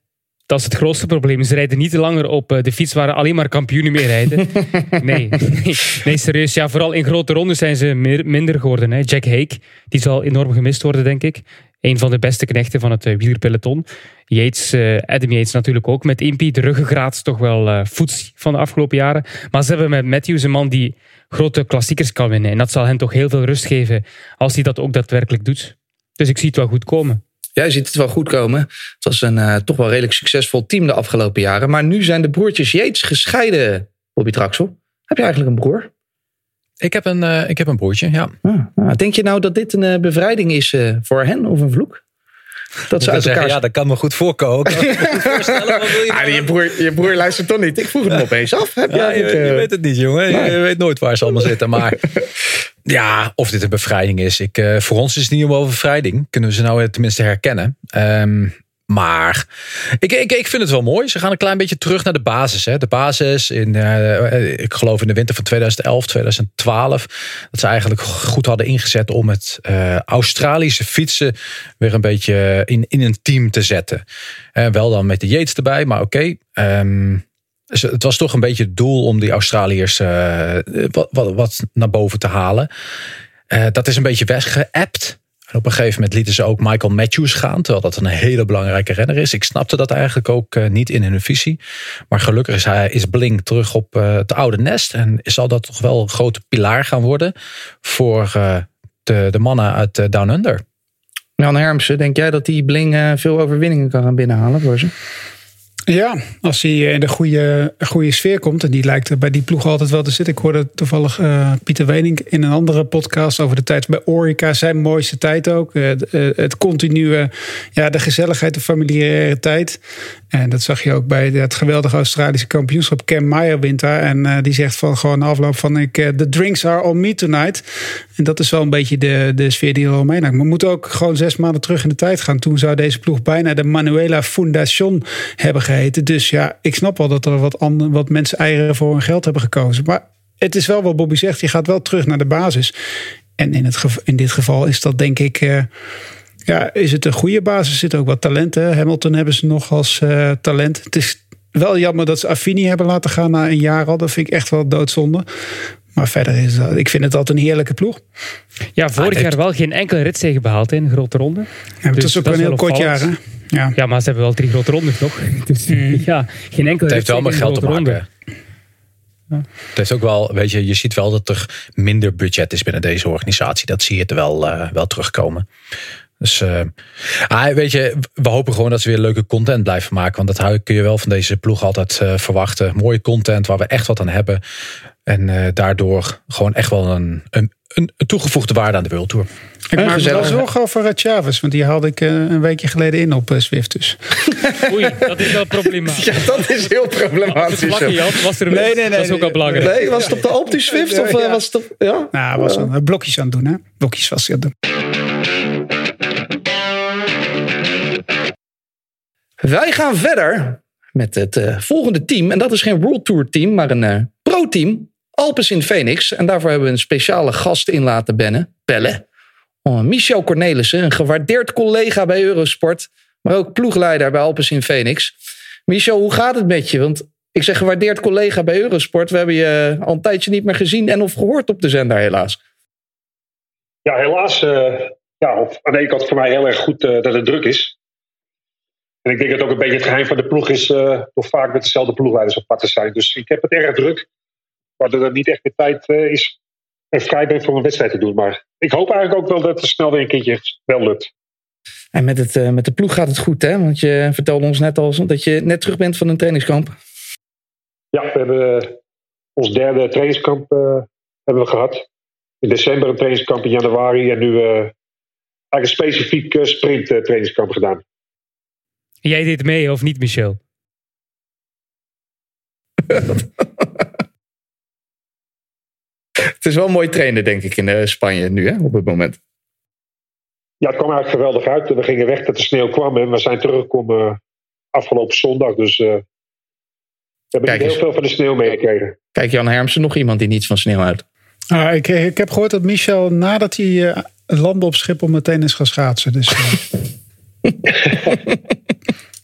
Dat is het grootste probleem. Ze rijden niet langer op de fiets waar alleen maar kampioenen mee rijden. Nee, nee, nee, serieus. Ja, vooral in grote rondes zijn ze meer, minder geworden. Hè. Jack Hake, die zal enorm gemist worden, denk ik. Een van de beste knechten van het wielerpeloton. Yates, uh, Adam Yates natuurlijk ook met Impie. De ruggengraat toch wel uh, voets van de afgelopen jaren. Maar ze hebben met Matthews een man die grote klassiekers kan winnen. En dat zal hen toch heel veel rust geven als hij dat ook daadwerkelijk doet. Dus ik zie het wel goed komen. Ja, ziet het wel goed komen. Het was een toch wel redelijk succesvol team de afgelopen jaren. Maar nu zijn de broertjes Yates gescheiden, Bobby Traxel. Heb je eigenlijk een broer? Ik heb een, uh, ik heb een broertje, ja. Ah, denk je nou dat dit een uh, bevrijding is uh, voor hen of een vloek? Dat ze uit elkaar... Zeggen, ja, dat kan me goed voorkomen. Kan me goed voorstellen, wat wil je, ah, je, broer, je broer luistert toch niet? Ik vroeg het me opeens af. Heb ja, je, je, weet het niet, jongen. Nee. Je weet nooit waar ze allemaal zitten. Maar ja, of dit een bevrijding is. Ik, voor ons is het niet over bevrijding. Kunnen we ze nou tenminste herkennen. Um, maar ik, ik, ik vind het wel mooi. Ze gaan een klein beetje terug naar de basis. Hè. De basis in, uh, ik geloof in de winter van 2011, 2012. Dat ze eigenlijk goed hadden ingezet om het uh, Australische fietsen weer een beetje in, in een team te zetten. Uh, wel dan met de Yates erbij, maar oké. Um, het was toch een beetje het doel om die Australiërs wat, wat, wat naar boven te halen. dat is een beetje weggeëpt. Op een gegeven moment lieten ze ook Michael Matthews gaan, terwijl dat een hele belangrijke renner is. Ik snapte dat eigenlijk ook uh, niet in hun visie. Maar gelukkig is, hij, is Blink terug op uh, het oude nest. En zal dat toch wel een grote pilaar gaan worden voor uh, de, de mannen uit Down Under. Jan Hermsen, denk jij dat die Bling veel overwinningen kan gaan binnenhalen voor ze? Ja, als hij in de goede, goede sfeer komt. En die lijkt er bij die ploeg altijd wel te zitten. Ik hoorde toevallig uh, Pieter Wening in een andere podcast over de tijd bij Orica. Zijn mooiste tijd ook. Uh, het continue, ja, de gezelligheid, de familiaire tijd. En dat zag je ook bij het geweldige Australische kampioenschap. Cam Meyer wint daar. En die zegt van gewoon afloop van ik, the drinks are on me tonight. En dat is wel een beetje de, de sfeer die er omheen hangt. Maar we moeten ook gewoon zes maanden terug in de tijd gaan. Toen zou deze ploeg bijna de Manuela Foundation hebben Dus ja, ik snap wel dat er wat, andere, wat mensen eieren voor hun geld hebben gekozen. Maar het is wel wat Bobby zegt. Je gaat wel terug naar de basis. En in, het, in dit geval is dat denk ik... Uh, ja, is het een goede basis? Er ook wat talenten. Hamilton hebben ze nog als uh, talent. Het is wel jammer dat ze Affini hebben laten gaan na een jaar al. Dat vind ik echt wel doodzonde. Maar verder is dat, ik vind het altijd een heerlijke ploeg. Ja, vorig ah, jaar wel geen enkele ritzege behaald in een grote ronde. Ja, het dus is ook een heel kort jaar. Hè? Ja. ja, maar ze hebben wel drie grote rondes nog. Dus mm. ja, geen enkele Het heeft wel met geld te maken. Ja. Het heeft ook wel, weet je, je ziet wel dat er minder budget is binnen deze organisatie. Dat zie je er wel, uh, wel terugkomen. Dus uh, ah, weet je, we hopen gewoon dat ze weer leuke content blijven maken. Want dat kun je wel van deze ploeg altijd uh, verwachten. Mooie content waar we echt wat aan hebben. En uh, daardoor gewoon echt wel een, een, een, toegevoegde waarde aan de World Tour. Ik maak me wel zorgen over uh, Chavez, want die haalde ik uh, een weekje geleden in op Swift dus. Oei, dat is wel problematisch. Ja, dat is heel problematisch. Was, was er een nee, nee, nee, dat is ook al belangrijk. Nee, was het op de Swift? Of ja. was het op, ja? Nou, was een blokjes aan het doen, hè? Blokjes was hij aan het doen. Wij gaan verder met het uh, volgende team. En dat is geen World Tour team, maar een uh, pro-team. Alpes in Phoenix. En daarvoor hebben we een speciale gast in laten bennen, bellen. Oh, Michel Cornelissen, een gewaardeerd collega bij Eurosport. Maar ook ploegleider bij Alpes in Phoenix. Michel, hoe gaat het met je? Want ik zeg gewaardeerd collega bij Eurosport. We hebben je al een tijdje niet meer gezien en of gehoord op de zender helaas. Ja, helaas. Uh, ja, aan de ene kant voor mij heel erg goed dat het druk is. En ik denk dat ook een beetje het geheim van de ploeg is uh, door vaak met dezelfde ploegleiders op pad te zijn. Dus ik heb het erg druk. Waardoor er niet echt meer tijd uh, is en vrij ben voor een wedstrijd te doen. Maar ik hoop eigenlijk ook wel dat het snel weer een keertje wel lukt. En met, het, uh, met de ploeg gaat het goed, hè? Want je vertelde ons net al dat je net terug bent van een trainingskamp. Ja, we hebben ons derde trainingskamp hebben we gehad. In december een trainingskamp in januari. En nu eigenlijk een specifiek sprint trainingskamp gedaan. Jij deed mee of niet, Michel? het is wel mooi trainen, denk ik, in uh, Spanje nu, hè, op het moment. Ja, het kwam eigenlijk geweldig uit. We gingen weg dat de sneeuw kwam en we zijn teruggekomen uh, afgelopen zondag. Dus uh, we hebben niet heel veel van de sneeuw meegekregen. Kijk, Jan Hermsen, nog iemand die niets van sneeuw houdt. Ah, ik, ik heb gehoord dat Michel, nadat hij landde op Schiphol, meteen is gaan schaatsen. Dus,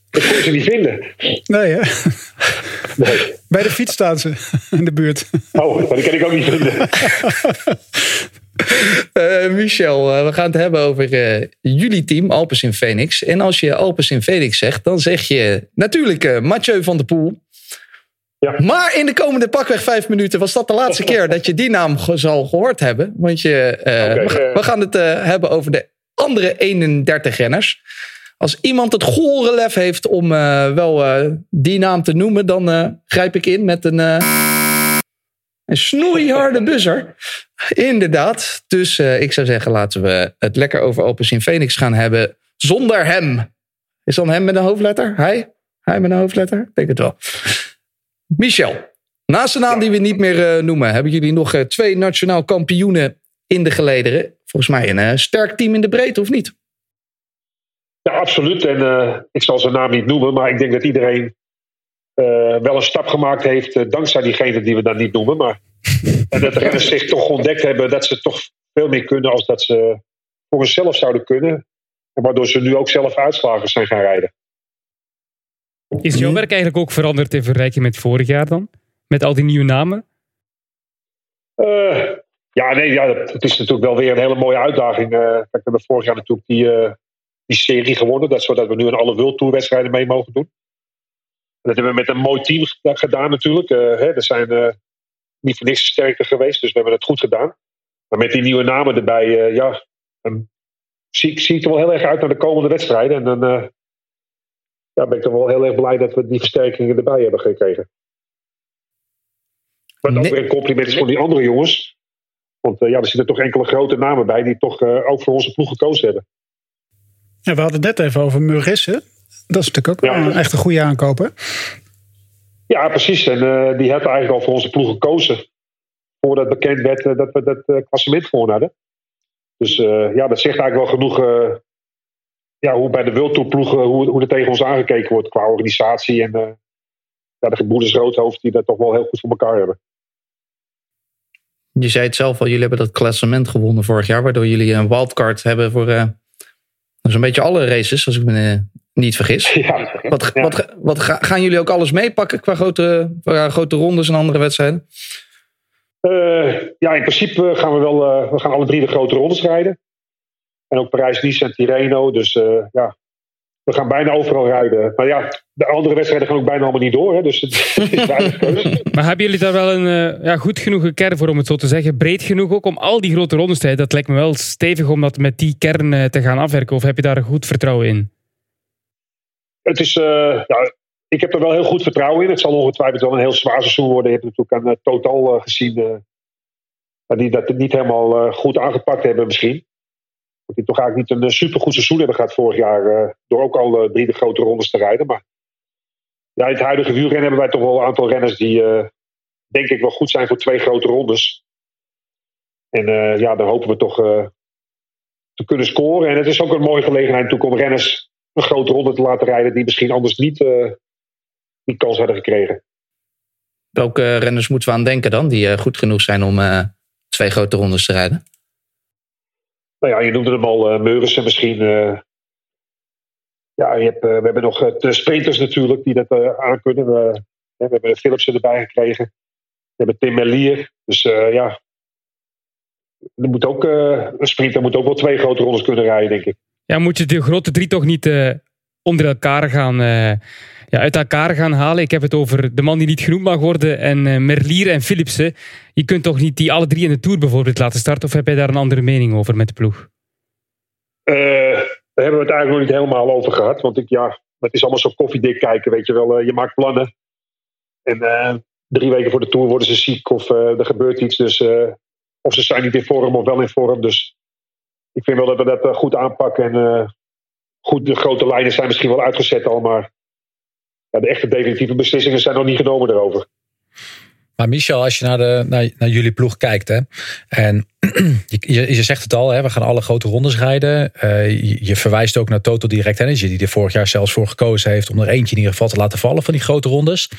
Dat kon ze niet vinden. Nee, hè? Nee. Bij de fiets staan ze in de buurt. Oh, maar die kan ik ook niet vinden. Uh, Michel, uh, we gaan het hebben over uh, jullie team, Alpes in Phoenix. En als je Alpes in Phoenix zegt, dan zeg je natuurlijk Mathieu van der Poel. Ja. Maar in de komende pakweg vijf minuten was dat de laatste keer dat je die naam zal gehoord hebben. Want je, okay, we, we, gaan het hebben over de andere 31 renners. Als iemand het gore lef heeft om uh, wel uh, die naam te noemen, dan uh, grijp ik in met een, een snoeiharde buzzer. Inderdaad. Dus ik zou zeggen, laten we het lekker over Opus in Phoenix gaan hebben. Zonder hem. Is dan hem met een hoofdletter? Hij? Hij met een hoofdletter? Ik denk het wel. Michel. Naast de naam die we niet meer noemen, hebben jullie nog twee nationaal kampioenen in de gelederen. Volgens mij een sterk team in de breedte, of niet? Ja, absoluut. En uh, ik zal zijn naam niet noemen, maar ik denk dat iedereen uh, wel een stap gemaakt heeft uh, dankzij diegene die we dan niet noemen. Maar, en dat renners zich toch ontdekt hebben dat ze toch veel meer kunnen als dat ze voor zichzelf zouden kunnen. En waardoor ze nu ook zelf uitslagen zijn gaan rijden. Is jouw werk eigenlijk ook veranderd in vergelijking met vorig jaar dan? Met al die nieuwe namen? ja, nee, ja, het is natuurlijk wel weer een hele mooie uitdaging. kijk, we hebben vorig jaar natuurlijk die die serie gewonnen. Dat, zodat we nu in alle World Tour wedstrijden mee mogen doen. dat hebben we met een mooi team gedaan natuurlijk. Uh, hè, er zijn uh, niet voor niks sterker geweest, dus we hebben het goed gedaan. Maar met die nieuwe namen erbij, uh, ja, dan zie, zie ik er wel heel erg uit naar de komende wedstrijden. En dan ja, ben ik toch wel heel erg blij dat we die versterkingen erbij hebben gekregen. Wat ook weer een compliment is voor die andere jongens. Want ja, er zitten toch enkele grote namen bij die toch ook voor onze ploeg gekozen hebben. Ja, we hadden het net even over Murissen. Dat is natuurlijk ook ja. een echt een goede aankoper. Ja, precies. En uh, die had eigenlijk al voor onze ploeg gekozen. Voordat bekend werd uh, dat we dat uh, klassement voor hadden. Dus ja, dat zegt eigenlijk wel genoeg. ja, hoe bij de World ploegen, hoe, hoe er tegen ons aangekeken wordt qua organisatie. En ja, de gebroeders Roodhoofd die dat toch wel heel goed voor elkaar hebben. Je zei het zelf al, jullie hebben dat klassement gewonnen vorig jaar. Waardoor jullie een wildcard hebben voor is een beetje alle races, als ik me eh, niet vergis. Ja, wat, Wat, wat, gaan jullie ook alles meepakken qua grote, qua grote rondes en andere wedstrijden? Uh, ja, in principe gaan we wel. Uh, we gaan alle drie de grote rondes rijden. En ook Parijs-Nice en Tirreno. Dus uh, ja, we gaan bijna overal rijden. Maar ja, de andere wedstrijden gaan ook bijna allemaal niet door. Hè, dus het is. Maar hebben jullie daar wel een ja, goed genoeg kern voor, om het zo te zeggen? Breed genoeg ook om al die grote rondes te rijden? Dat lijkt me wel stevig om dat met die kern te gaan afwerken. Of heb je daar goed vertrouwen in? Het is, ja, ik heb er wel heel goed vertrouwen in. Het zal ongetwijfeld wel een heel zwaar seizoen worden. Je hebt natuurlijk aan uh, totaal gezien die dat niet helemaal goed aangepakt hebben misschien. Dat die toch eigenlijk niet een supergoed seizoen hebben gehad vorig jaar. door ook al drie de grote rondes te rijden. Maar ja, in het huidige wielrennen hebben wij toch wel een aantal renners die denk ik wel goed zijn voor twee grote rondes. En ja, dan hopen we toch te kunnen scoren. En het is ook een mooie gelegenheid om renners een grote ronde te laten rijden die misschien anders niet die kans hadden gekregen. Welke renners moeten we aan denken dan, die goed genoeg zijn om twee grote rondes te rijden? Nou ja, je noemde hem al, uh, Meurissen misschien. ja, je hebt, we hebben nog de sprinters natuurlijk die dat aan kunnen. we hebben Philipsen erbij gekregen. We hebben Tim Merlier. Dus ja, er moet ook, een sprinter moet ook wel twee grote rondes kunnen rijden, denk ik. Ja, moet je de grote drie toch niet uh, onder elkaar gaan, ja, uit elkaar gaan halen? Ik heb het over de man die niet genoemd mag worden en uh, Merlier en Philipsen. Je kunt toch niet die alle drie in de Tour bijvoorbeeld laten starten? Of heb jij daar een andere mening over met de ploeg? daar hebben we het eigenlijk nog niet helemaal over gehad. Want ik, ja, het is allemaal zo koffiedik kijken, weet je wel. je maakt plannen. En drie weken voor de Tour worden ze ziek of er gebeurt iets. Dus, of ze zijn niet in vorm of wel in vorm. Dus ik vind wel dat we dat eh, goed aanpakken. En uh, goed, de grote lijnen zijn misschien wel uitgezet al, maar ja, de echte definitieve beslissingen zijn nog niet genomen daarover. Maar Michel, als je naar, de, naar, jullie ploeg kijkt, hè, en je, zegt het al, hè, we gaan alle grote rondes rijden. Uh, je, verwijst ook naar Total Direct Energy, die er vorig jaar zelfs voor gekozen heeft om er eentje in ieder geval te laten vallen van die grote rondes.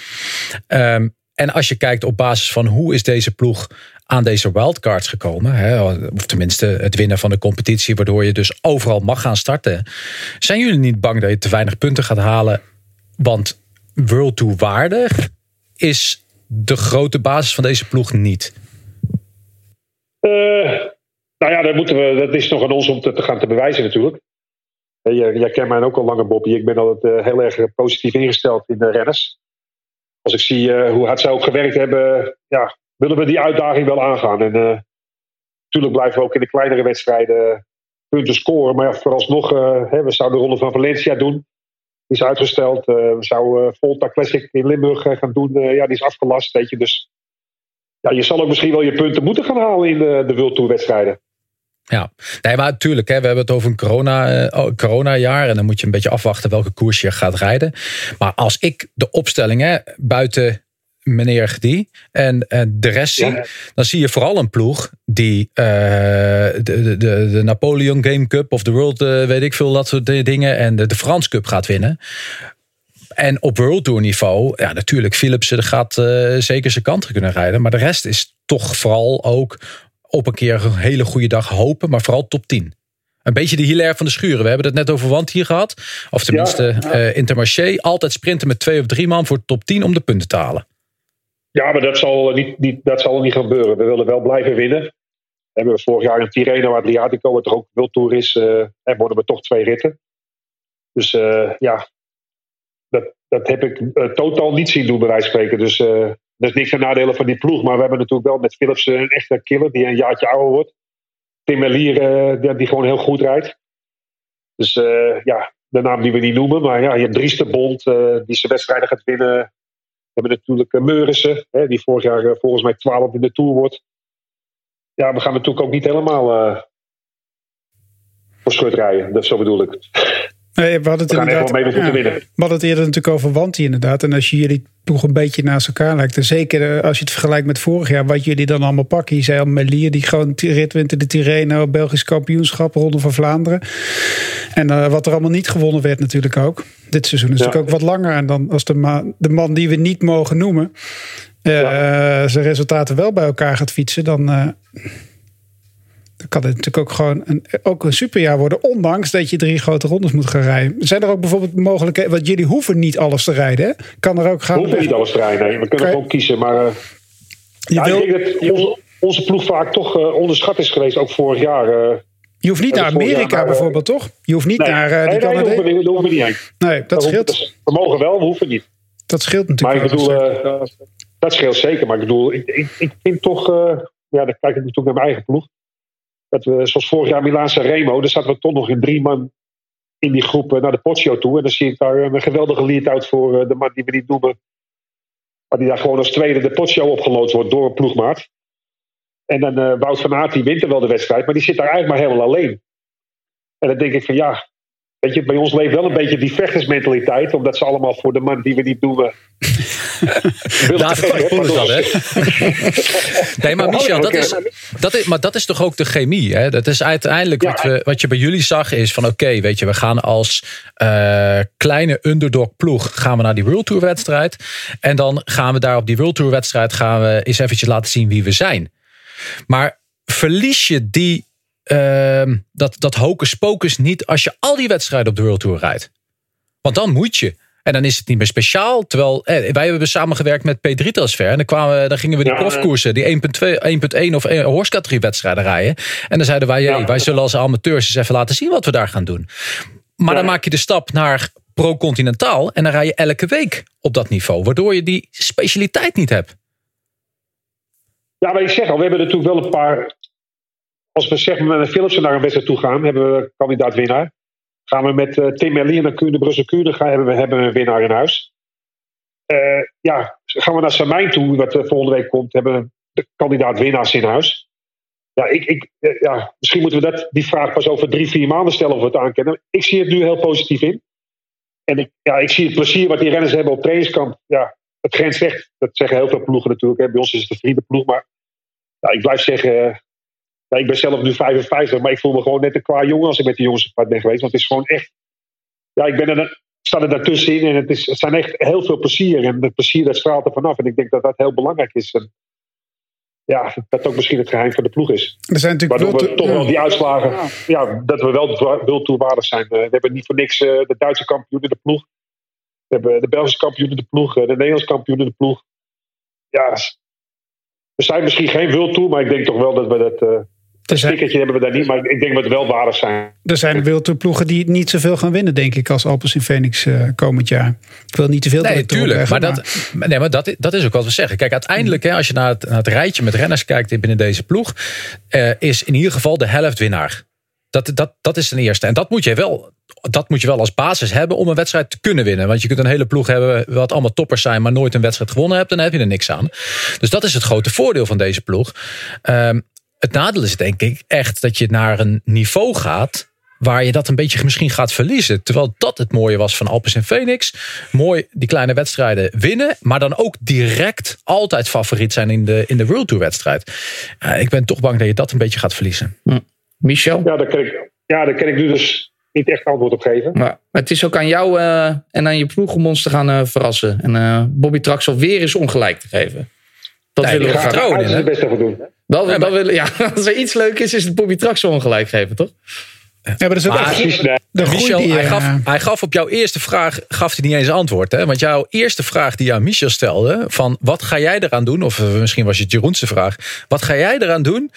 Um, en als je kijkt op basis van hoe is deze ploeg aan deze wildcards gekomen. Hè, of tenminste het winnen van de competitie, waardoor je dus overal mag gaan starten. Zijn jullie niet bang dat je te weinig punten gaat halen? Want World Tour waardig is de grote basis van deze ploeg niet. Uh, nou ja, dat, moeten we, dat is nog aan ons om te, gaan te bewijzen natuurlijk. Jij, jij kent mij ook al langer, Bobby. Ik ben altijd uh, heel erg positief ingesteld in de renners. Als ik zie hoe hard zij ook gewerkt hebben, ja, willen we die uitdaging wel aangaan. En natuurlijk blijven we ook in de kleinere wedstrijden punten scoren. Maar ja, vooralsnog, hè, we zouden de Ronde van Valencia doen. Is uitgesteld. we zouden Volta Classic in Limburg gaan doen. ja, die is afgelast, weet je. Dus ja, je zal ook misschien wel je punten moeten gaan halen in de, de World Tour wedstrijden. Ja, nee, maar natuurlijk, hè, we hebben het over een corona, uh, coronajaar. En dan moet je een beetje afwachten welke koers je gaat rijden. Maar als ik de opstellingen buiten meneer die en, en de rest zie, dan zie je vooral een ploeg die uh, de, de, de, Napoleon Game Cup of de World, uh, weet ik veel, dat soort dingen. En de, de Frans Cup gaat winnen. En op World Tour niveau, ja, natuurlijk, Philipsen gaat uh, zeker zijn kant kunnen rijden. Maar de rest is toch vooral ook op een keer een hele goede dag hopen, maar vooral top 10. Een beetje de hilaire van de schuren. We hebben het net over Want hier gehad. Of tenminste, ja, Intermarché. Altijd sprinten met twee of drie man voor top 10 om de punten te halen. Ja, maar dat zal niet, niet, dat zal niet gebeuren. We willen wel blijven winnen. We hebben vorig jaar in Tirreno Adriatico, wat er ook veel tour is, uh, worden we toch twee ritten. Dus uh, ja, dat, dat heb ik uh, totaal niet zien doen, bij wijze spreken. Dus dat is niks aan nadelen van die ploeg. Maar we hebben natuurlijk wel met Philips een echte killer die een jaartje ouder wordt. Tim Melier, die, die, gewoon heel goed rijdt. Dus ja, de naam die we niet noemen. Maar ja, je hebt Driesterbond, die zijn wedstrijden gaat winnen hebben natuurlijk uh, Meurissen, hè, die vorig jaar uh, volgens mij 12 in de Tour wordt. Ja, we gaan natuurlijk ook niet helemaal uh, voor schut rijden. Dat zo bedoel ik. Nee, we hadden het we inderdaad, mee ja, winnen. We hadden het eerder natuurlijk over Wanti inderdaad. En als je jullie toch een beetje naast elkaar lijkt. En zeker als je het vergelijkt met vorig jaar. Wat jullie dan allemaal pakken. Je zei al Melier die gewoon rit wint in de Tirreno. Belgisch kampioenschap. Ronde van Vlaanderen. En uh, wat er allemaal niet gewonnen werd natuurlijk ook. Dit seizoen is ja. natuurlijk ook wat langer. En dan als de, ma de man die we niet mogen noemen. Uh, ja. zijn resultaten wel bij elkaar gaat fietsen. Dan... Uh, dan kan het natuurlijk ook gewoon een, ook een superjaar worden. Ondanks dat je drie grote rondes moet gaan rijden. Zijn er ook bijvoorbeeld mogelijkheden. Want jullie hoeven niet alles te rijden. Hè? Kan er ook gaan. We hoeven niet alles te rijden. Nee. We kunnen okay. gewoon kiezen. Maar uh, ja, wil... ik denk dat onze, onze ploeg vaak toch uh, onderschat is geweest. Ook vorig jaar. Uh, je hoeft niet naar Amerika naar, bijvoorbeeld, toch? Je hoeft niet nee, naar uh, die nee, nee, hoeven we, hoeven niet heen. Nee, dat, dat scheelt. Hoeven, we mogen wel, we hoeven niet. Dat scheelt natuurlijk. Maar ik bedoel, dat scheelt zeker. Maar ik bedoel, ik, ik, ik vind toch... ja, dan kijk ik natuurlijk naar mijn eigen ploeg dat we, zoals vorig jaar Milaan Remo, daar zaten we toch nog in drie man in die groep naar de potshow toe. En dan zie ik daar een geweldige lead-out voor de man die we niet noemen. Maar die daar gewoon als tweede de potshow opgelood wordt door een ploegmaat. En dan Wout van Aert, die wint er wel de wedstrijd. Maar die zit daar eigenlijk maar helemaal alleen. En dan denk ik van ja, Weet je, bij ons leeft wel een beetje die vechtersmentaliteit, omdat ze allemaal voor de man die we niet noemen. Daar voelen dat, hè? nee, maar Michel, dat is, dat is, maar dat is toch ook de chemie, hè? Dat is uiteindelijk wat, we, wat je bij jullie zag, is van oké, weet je, we gaan als uh, kleine underdog ploeg gaan we naar die World Tour wedstrijd. En dan gaan we daar op die World Tour wedstrijd gaan we eens eventjes laten zien wie we zijn. Maar verlies je die uh, dat, dat hocus pocus niet als je al die wedstrijden op de World Tour rijdt. Want dan moet je. En dan is het niet meer speciaal. Terwijl eh, wij hebben samengewerkt met P3 Transfer. En dan, kwamen, dan gingen we die ja, profkoersen, die 1.1 of 1 horsecategorie wedstrijden rijden. En dan zeiden wij, wij zullen als amateurs eens even laten zien wat we daar gaan doen. Maar dan maak je de stap naar pro-continentaal. En dan rij je elke week op dat niveau. Waardoor je die specialiteit niet hebt. Ja, maar ik zeg al, we hebben natuurlijk wel een paar als we zeg maar met Philipsen naar een wedstrijd toe gaan, hebben we kandidaat winnaar. Gaan we met uh, Tim Merlin naar Kuurne, Brussel Kuurne gaan, hebben we, hebben we een winnaar in huis. Uh, ja, gaan we naar Samijn toe, wat uh, volgende week komt, hebben we de kandidaat winnaars in huis. Ja, ik, ik, ja, misschien moeten we dat, die vraag pas over drie, vier maanden stellen of we het aankennen. Ik zie het nu heel positief in. En ik, ja, ik zie het plezier wat die renners hebben op trainingskamp. Ja, het grenst weg. Dat zeggen heel veel ploegen natuurlijk. Bij ons is het een vriendenploeg. Maar ja, ik blijf zeggen, ja, ik ben zelf nu 55, maar ik voel me gewoon net een qua jongen als ik met de jongens op pad ben geweest. Want het is gewoon echt. Ja, ik ben er, sta er daartussenin en het, is, het zijn echt heel veel plezier. En het plezier dat straalt er vanaf. En ik denk dat dat heel belangrijk is. En ja, dat ook misschien het geheim van de ploeg is. Er zijn natuurlijk Waardoor we toch wel die uitslagen, ja. dat we wel wildtoerwaardig zijn. Eh, we hebben niet voor niks uh, de Duitse kampioen in de ploeg. We hebben de Belgische kampioen in de ploeg, uh, de Nederlandse kampioen in de ploeg. Ja, we zijn misschien geen wildtoer, maar ik denk toch wel dat we dat een stickertje hebben we daar niet, maar ik denk dat we wel waardig zijn. Er zijn wildtoerploegen die niet zoveel gaan winnen, denk ik, als Alpes in Phoenix uh, komend jaar. Ik wil niet te veel Nee, tuurlijk. Maar, dat, nee, maar dat, dat is ook wat we zeggen. Kijk, uiteindelijk, hè, als je naar het, naar het rijtje met renners kijkt binnen deze ploeg, uh, is in ieder geval de helft winnaar. Dat, dat, dat is ten eerste. En dat moet je wel dat moet je wel als basis hebben om een wedstrijd te kunnen winnen. Want je kunt een hele ploeg hebben wat allemaal toppers zijn, maar nooit een wedstrijd gewonnen hebt, dan heb je er niks aan. Dus dat is het grote voordeel van deze ploeg. Um, het nadeel is denk ik echt dat je naar een niveau gaat waar je dat een beetje misschien gaat verliezen. Terwijl dat het mooie was van Alpes en Phoenix. Mooi die kleine wedstrijden winnen, maar dan ook direct altijd favoriet zijn in de, in de World Tour wedstrijd. Uh, ik ben toch bang dat je dat een beetje gaat verliezen. Hm. Michel? Ja, daar kan ik, ja, daar kan ik nu dus niet echt antwoord op geven. Maar, het is ook aan jou uh, en aan je ploeg om ons te gaan uh, verrassen. En Bobby Traxel weer eens ongelijk te geven. Dat nee, willen we graag. Hij het beste voor doen. Dat, ja, dat willen, ja, als er iets leuk is, is het Bobby Traxel ongelijk geven, toch? Ja, maar dat is ook maar, de Michel, die, hij, gaf, hij gaf op jouw eerste vraag gaf hij niet eens antwoord. Hè? Want jouw eerste vraag die je aan Michel stelde: van wat ga jij eraan doen? Of misschien was het Jeroense vraag. Wat ga jij eraan doen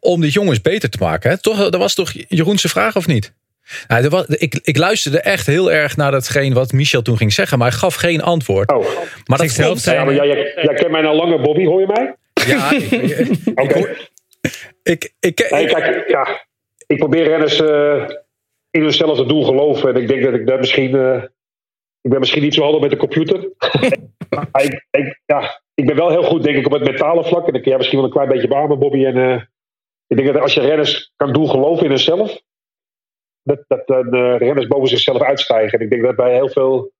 om die jongens beter te maken? Hè? Toch, dat was toch Jeroense vraag of niet? Nou, was, ik, ik luisterde echt heel erg naar datgene wat Michel toen ging zeggen, maar hij gaf geen antwoord. Oh. Maar dat zelf Ja, maar jij, jij, jij kent mij al langer, Bobby, hoor je mij? Ja, Oké. Ik, ik, ik, nee, kijk, ja, ik probeer renners uh, in hunzelfde doel geloven. En ik denk dat ik daar misschien. Uh, ik ben misschien niet zo handig met de computer. ik, ik, ja, ik ben wel heel goed, denk ik, op het mentale vlak. En ik kun jij misschien wel een klein beetje beamen, Bobby. En uh, ik denk dat als je renners kan doel geloven in hunzelf. Dat, dat de renners boven zichzelf uitstijgen. En ik denk dat bij heel veel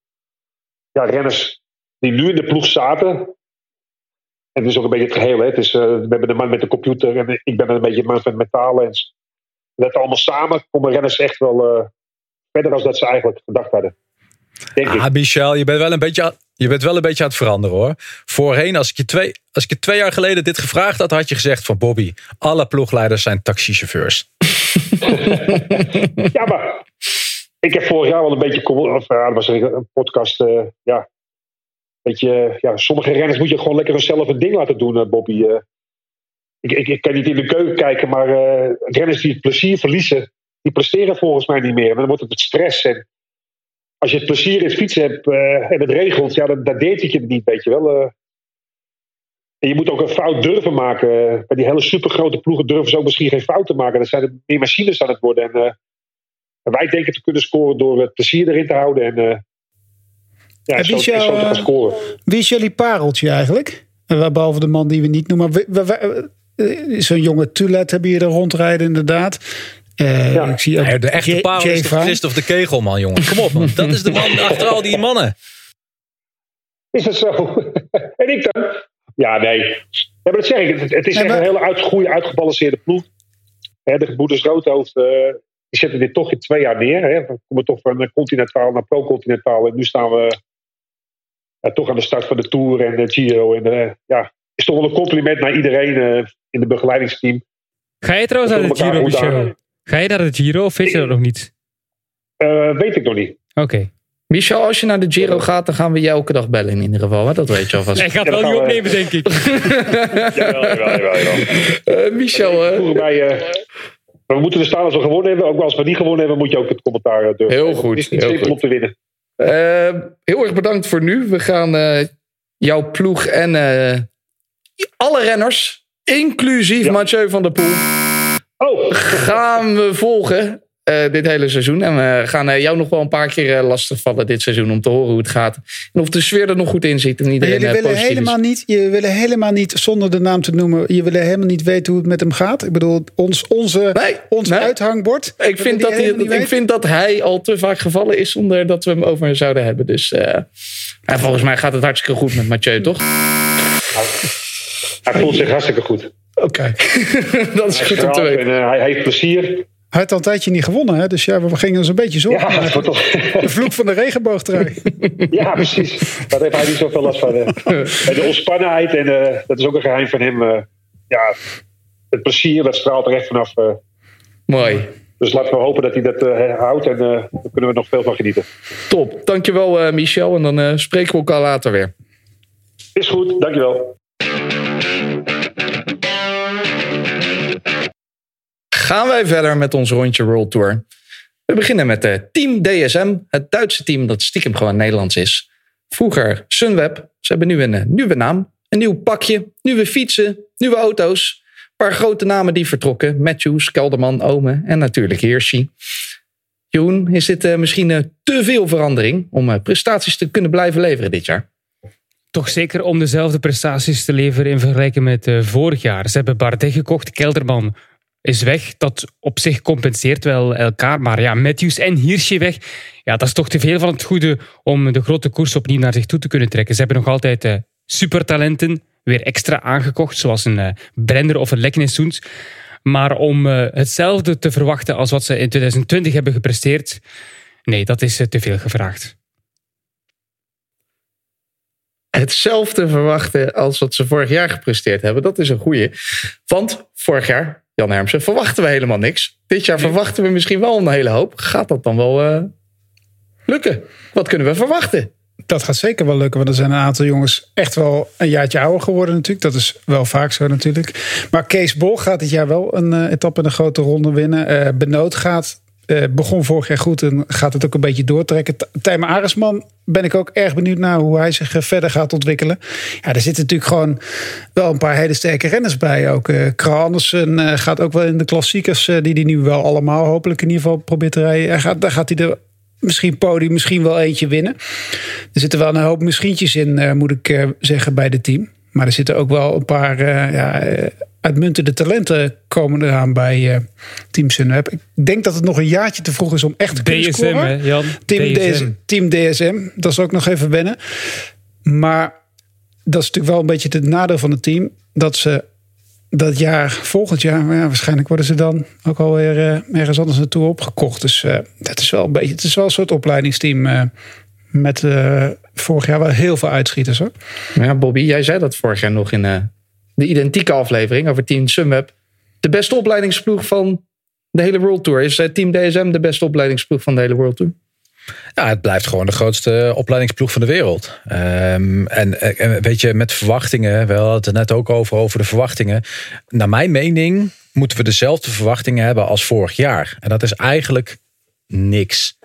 ja, renners die nu in de ploeg zaten het is ook een beetje het geheel. Hè. Het is, uh, we hebben de man met de computer en ik ben een beetje de man met metalen. En dat allemaal samen komen renners echt wel uh, verder dan dat ze eigenlijk gedacht hadden. Denk ah, ik. Michel, je bent wel een beetje. Je bent wel een beetje aan het veranderen hoor. Voorheen, als ik, je twee, als ik je twee jaar geleden dit gevraagd had, had je gezegd van Bobby, alle ploegleiders zijn taxichauffeurs. ja, maar ik heb vorig jaar wel een beetje, of ja, dat was een podcast, uh, ja, Weet je, ja, sommige renners moet je gewoon lekker zelf een ding laten doen, eh, Bobby. Uh, ik, ik, ik, kan niet in de keuken kijken, maar uh, renners die het plezier verliezen, die presteren volgens mij niet meer. Maar dan wordt het het stress. En als je het plezier in het fietsen hebt en het regelt, ja, dan, deed het je niet, weet je wel. en je moet ook een fout durven maken. Bij die hele supergrote ploegen durven ze ook misschien geen fouten maken. Dan zijn er meer machines aan het worden. En wij denken te kunnen scoren door het plezier erin te houden. En ja, En wie zo, is jouw, zo te gaan eh, scoren. Wie is jullie pareltje eigenlijk? Eh, Behalve de man die we niet noemen. We- Zo'n jonge Tulet hebben hier er rondrijden inderdaad. Eh, Ja. ik zie ook Ja, de echte J- parel is. Christophe de Kegel, man, jongen. Kom op, man. Dat is de man achter al die mannen. Is het zo? en ik dan? Ja, nee. Ja, maar dat zeg ik. Het, het is Nee, echt maar- een hele uitgegroeide, uitgebalanceerde ploeg. Hè, de gebroeders Roodhoofd, eh, die zetten dit toch in twee jaar neer. Hè. We komen toch van eh, continentaal naar pro-continentaal. En nu staan we ja, toch aan de start van de Tour en de Giro. En eh, ja, is toch wel een compliment naar iedereen eh, in het begeleidingsteam. Ga je trouwens We naar de Giro, Michel? Ga je naar de Giro of weet je dat nog niet? Eh, weet ik nog niet. Oké. Michel, als je naar de Giro gaat, dan gaan we je elke dag bellen in ieder geval. Hè? Dat weet je alvast. Hij gaat Ja, wel niet we- opnemen, denk ik. Jawel, jawel, jawel, jawel. Eh, Michel, eh, bij, eh, we moeten er staan als we gewonnen hebben. Ook als we niet gewonnen hebben, moet je ook het commentaar eh, durven. Heel goed, Het is niet heel simpel goed. om te winnen. Eh, heel erg bedankt voor nu. We gaan eh, jouw ploeg en eh, alle renners, inclusief Ja. Mathieu van der Poel, Oh, gaan we volgen eh, dit hele seizoen. En we gaan eh, jou nog wel een paar keer eh, lastigvallen dit seizoen om te horen hoe het gaat. En of de sfeer er nog goed in zit en Maar iedereen jullie willen is. helemaal niet, je willen helemaal niet, zonder de naam te noemen, je willen helemaal niet weten hoe het met hem gaat. Ik bedoel, ons, onze, Nee, ons nee. uithangbord. Ik vind, dat hij, ik vind dat hij al te vaak gevallen is zonder dat we hem over zouden hebben. Dus eh, en volgens mij gaat het hartstikke goed met Mathieu, toch? hij voelt zich hartstikke goed. Oké. dat is Hij goed om te weten. En hij heeft plezier. Hij had al een tijdje niet gewonnen, hè? dus ja, we gingen ons een beetje zorgen. Ja, maken. het wordt toch... De vloek van de regenboogtrui. ja, precies. Daar heeft hij niet zoveel last van. En de ontspannenheid, en eh, dat is ook een geheim van hem. eh, ja, het plezier, dat straalt er echt vanaf. eh. Mooi. dus laten we hopen dat hij dat eh, houdt. En eh daar kunnen we nog veel van genieten. Top. Dankjewel eh Michel. En dan eh, spreken we elkaar later weer. Is goed, dankjewel. Gaan wij verder met ons rondje World Tour. We beginnen met eh, Team DSM. Het Duitse team dat stiekem gewoon Nederlands is. Vroeger Sunweb. Ze hebben nu een eh, nieuwe naam. Een nieuw pakje. Nieuwe fietsen. Nieuwe auto's. Een paar grote namen die vertrokken. Matthews, Kelderman, Ome en natuurlijk Hirschi. Jeroen, is dit eh, misschien eh, te veel verandering om prestaties te kunnen blijven leveren dit jaar? Toch zeker om dezelfde prestaties te leveren in vergelijking met vorig jaar. Ze hebben Bardet gekocht, Kelderman is weg. Dat op zich compenseert wel elkaar. Maar ja, Matthews en Hirschi weg. Ja, dat is toch te veel van het goede om de grote koers opnieuw naar zich toe te kunnen trekken. Ze hebben nog altijd eh, supertalenten weer extra aangekocht. Zoals een eh, Brenner of een Leknessoens. Maar om eh, hetzelfde te verwachten als wat ze in 2020 hebben gepresteerd... Nee, dat is te veel gevraagd. hetzelfde verwachten als wat ze vorig jaar gepresteerd hebben. Dat is een goeie. Want vorig jaar, Jan Hermsen, verwachten we helemaal niks. Dit jaar verwachten we misschien wel een hele hoop. Gaat dat dan wel eh, lukken? Wat kunnen we verwachten? Dat gaat zeker wel lukken, want er zijn een aantal jongens echt wel een jaartje ouder geworden natuurlijk. Dat is wel vaak zo natuurlijk. Maar Kees Bol gaat dit jaar wel een eh, etappe in de grote ronde winnen. Eh Benoot gaat, eh, begon vorig jaar goed en gaat het ook een beetje doortrekken. T- Tijmen Aresman ben ik ook erg benieuwd naar hoe hij zich eh, verder gaat ontwikkelen. Ja, er zitten natuurlijk gewoon wel een paar hele sterke renners bij. Ook eh, gaat ook wel in de klassiekers, eh, die hij nu wel allemaal hopelijk in ieder geval probeert te rijden. Gaat, daar gaat hij er misschien podium, misschien wel eentje winnen. Er zitten wel een hoop misschientjes in, moet ik zeggen, bij het team. Maar er zitten ook wel een paar eh, ja, eh, uitmuntende talenten komen eraan bij eh, Team Sunweb. Ik denk dat het nog een jaartje te vroeg is om echt te kunnen DSM, scoren. hè, Jan? Team DSM. Team DSM, dat is ook nog even wennen. Maar dat is natuurlijk wel een beetje het nadeel van het team. Dat ze dat jaar, volgend jaar, maar ja, waarschijnlijk worden ze dan ook alweer eh, ergens anders naartoe opgekocht. Dus eh, dat is wel een beetje, het is wel een soort opleidingsteam met eh, vorig jaar wel heel veel uitschieters hoor. Ja, Bobby, jij zei dat vorig jaar nog in eh, de identieke aflevering over Team Sunweb. De beste opleidingsploeg van de hele World Tour. Is eh, Team DSM de beste opleidingsploeg van de hele World Tour? Ja, het blijft gewoon de grootste opleidingsploeg van de wereld. Ehm, en, en weet je, met verwachtingen, we hadden het er net ook over, over de verwachtingen. Naar mijn mening moeten we dezelfde verwachtingen hebben als vorig jaar. En dat is eigenlijk niks.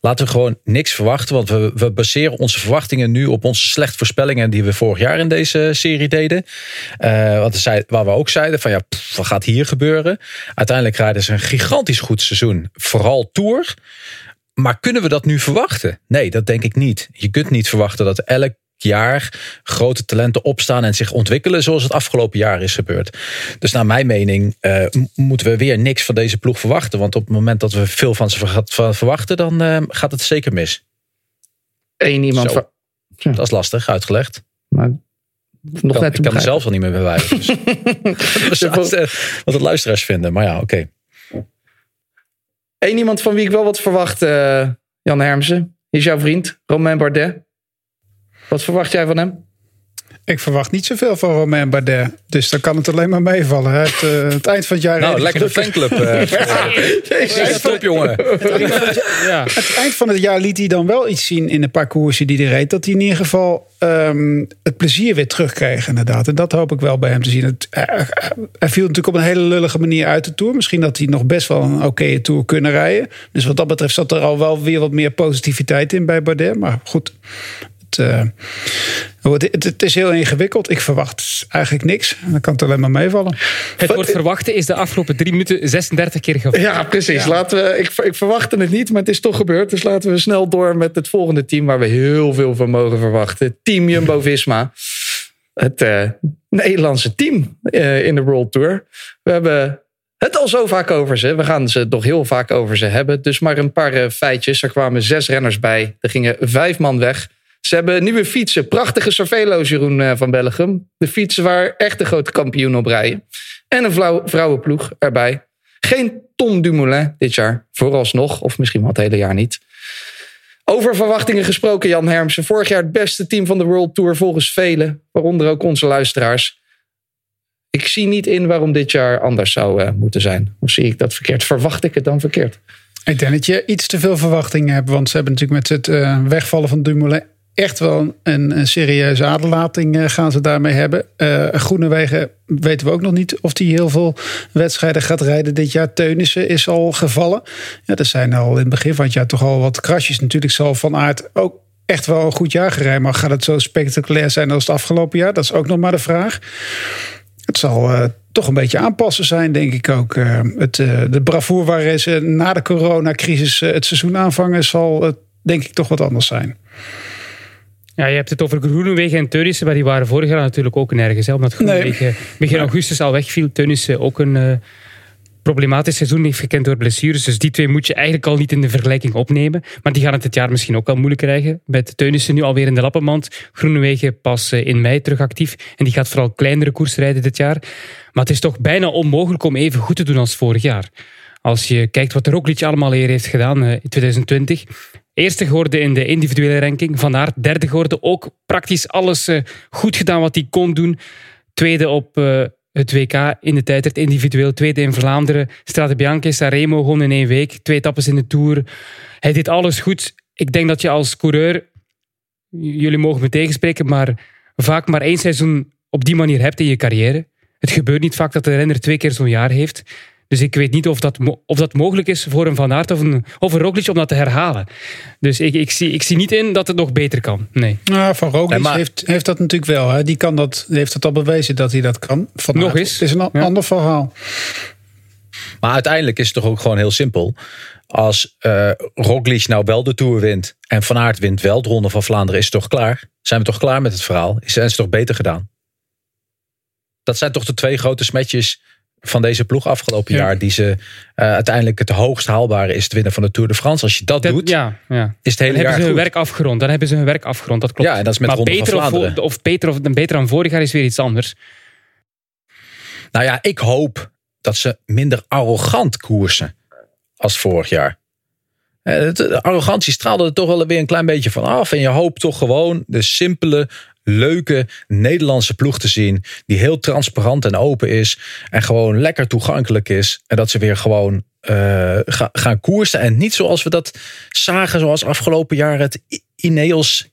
Laten we gewoon niks verwachten. Want we, we baseren onze verwachtingen nu op onze slechte voorspellingen die we vorig jaar in deze serie deden. Uh, want zei, waar we ook zeiden van ja, wat gaat hier gebeuren? Uiteindelijk rijden ze een gigantisch goed seizoen. Vooral Tour. Maar kunnen we dat nu verwachten? Nee, dat denk ik niet. Je kunt niet verwachten dat elk jaar grote talenten opstaan en zich ontwikkelen zoals het afgelopen jaar is gebeurd. Dus naar mijn mening uh, moeten we weer niks van deze ploeg verwachten. Want op het moment dat we veel van ze verwachten, dan uh, gaat het zeker mis. Eén iemand. Ja. Dat is lastig uitgelegd. Maar nog kan, net ik kan er zelf al niet meer bewijzen. Dus. wat de luisteraars vinden. Maar ja, oké. Okay. Eén iemand van wie ik wel wat verwacht, uh, Jan Hermsen, is jouw vriend, Romain Bardet. Wat verwacht jij van hem? Ik verwacht niet zoveel van Romain Bardet. Dus dan kan het alleen maar meevallen. Het, uh, het eind van het jaar. Nou, lekker de fanclub. Uh, ja, top, jongen. ja. Het eind van het jaar liet hij dan wel iets zien in de parcoursen die hij reed. Dat hij in ieder geval um, het plezier weer terugkreeg, inderdaad. En dat hoop ik wel bij hem te zien. Het, uh, hij viel natuurlijk op een hele lullige manier uit de tour. Misschien dat hij nog best wel een oké tour kunnen rijden. Dus wat dat betreft zat er al wel weer wat meer positiviteit in bij Bardet. Maar goed, uh, het, het, is heel ingewikkeld. Ik verwacht eigenlijk niks. En dan kan het alleen maar meevallen. Het woord verwachten is de afgelopen drie minuten 36 keer gevallen. Ja, precies. Ja. Laten we, ik, ik verwachtte het niet, maar het is toch gebeurd. Dus laten we snel door met het volgende team waar we heel veel van mogen verwachten. Team Jumbo-Visma. Het uh, Nederlandse team uh, in de World Tour. We hebben het al zo vaak over ze. We gaan ze nog heel vaak over ze hebben. Dus maar een paar feitjes. Er kwamen zes renners bij. Er gingen vijf man weg. Ze hebben nieuwe fietsen. Prachtige Cervelo's, Jeroen eh, van Bellegem. De fietsen waar echt de grote kampioen op rijden. En een vrouwenploeg erbij. Geen Tom Dumoulin dit jaar. Vooralsnog. Of misschien wel het hele jaar niet. Over verwachtingen gesproken, Jan Hermsen. Vorig jaar het beste team van de World Tour volgens velen. Waaronder ook onze luisteraars. Ik zie niet in waarom dit jaar anders zou uh, moeten zijn. Of zie ik dat verkeerd? Verwacht ik het dan verkeerd? Ik denk dat je iets te veel verwachtingen hebt. Want ze hebben natuurlijk met het uh, wegvallen van Dumoulin echt wel een, een serieuze aderlating uh, gaan ze daarmee hebben. Uh, Groenewegen weten we ook nog niet of hij heel veel wedstrijden gaat rijden dit jaar. Teunissen is al gevallen. Ja, er zijn al in het begin van het jaar toch al wat krasjes. Natuurlijk zal Van Aert ook echt wel een goed jaar gereden. Maar gaat het zo spectaculair zijn als het afgelopen jaar? Dat is ook nog maar de vraag. Het zal uh, toch een beetje aanpassen zijn, denk ik ook. Het, de bravoer waar ze na de coronacrisis het seizoen aanvangen... zal denk ik toch wat anders zijn. Ja, je hebt het over Groenewegen en Teunissen, maar die waren vorig jaar natuurlijk ook nergens. Hè, omdat Groenewegen nee. begin augustus al wegviel. Teunissen ook een uh, problematisch seizoen heeft gekend door blessures. Dus die twee moet je eigenlijk al niet in de vergelijking opnemen. Maar die gaan het dit jaar misschien ook al moeilijk krijgen. Met Teunissen nu alweer in de lappenmand. Groenewegen pas uh, in mei terug actief. En die gaat vooral kleinere koers rijden dit jaar. Maar het is toch bijna onmogelijk om even goed te doen als vorig jaar. Als je kijkt wat Roglic allemaal hier heeft gedaan uh, in 2020 Eerste geworden in de individuele ranking. Van Aert derde geworden. Ook praktisch alles uh, goed gedaan wat hij kon doen. Tweede op uh, het WK in de tijdrit individueel. Tweede in Vlaanderen. Strade Bianche, Sanremo gewoon in één week. Twee etappes in de Tour. Hij deed alles goed. Ik denk dat je als coureur... Jullie mogen me tegenspreken, maar vaak maar één seizoen op die manier hebt in je carrière. Het gebeurt niet vaak dat de renner twee keer zo'n jaar heeft. Dus ik weet niet of dat, of dat mogelijk is voor een Van Aert of een, of een Roglic om dat te herhalen. Dus ik, ik, zie, ik zie niet in dat het nog beter kan. Nee. Nou, van Roglic heeft, heeft dat natuurlijk wel. Hè. Die kan dat, heeft het al bewezen dat hij dat kan. Van nog eens. Het is een ander verhaal. Maar uiteindelijk is het toch ook gewoon heel simpel. Als uh, Roglic nou wel de Tour wint en Van Aert wint wel de Ronde van Vlaanderen, is het toch klaar? Zijn we toch klaar met het verhaal? Is het toch beter gedaan? Dat zijn toch de twee grote smetjes van deze ploeg afgelopen ja. jaar. Die ze uh, uiteindelijk het hoogst haalbare is het winnen van de Tour de France. Als je dat, dat doet, ja, ja. is het hele dan jaar hebben ze goed. hun werk afgerond. Dan hebben ze hun werk afgerond. Dat klopt. Ja, en dat is met maar Ronde beter van Vlaanderen. Of, of beter, of beter dan vorig jaar is weer iets anders. Nou ja, ik hoop dat ze minder arrogant koersen als vorig jaar. Eh, de arrogantie straalde er toch wel weer een klein beetje van af. En je hoopt toch gewoon de simpele, leuke Nederlandse ploeg te zien. Die heel transparant en open is. En gewoon lekker toegankelijk is. En dat ze weer gewoon ga, gaan koersen. En niet zoals we dat zagen, zoals afgelopen jaar het Ineos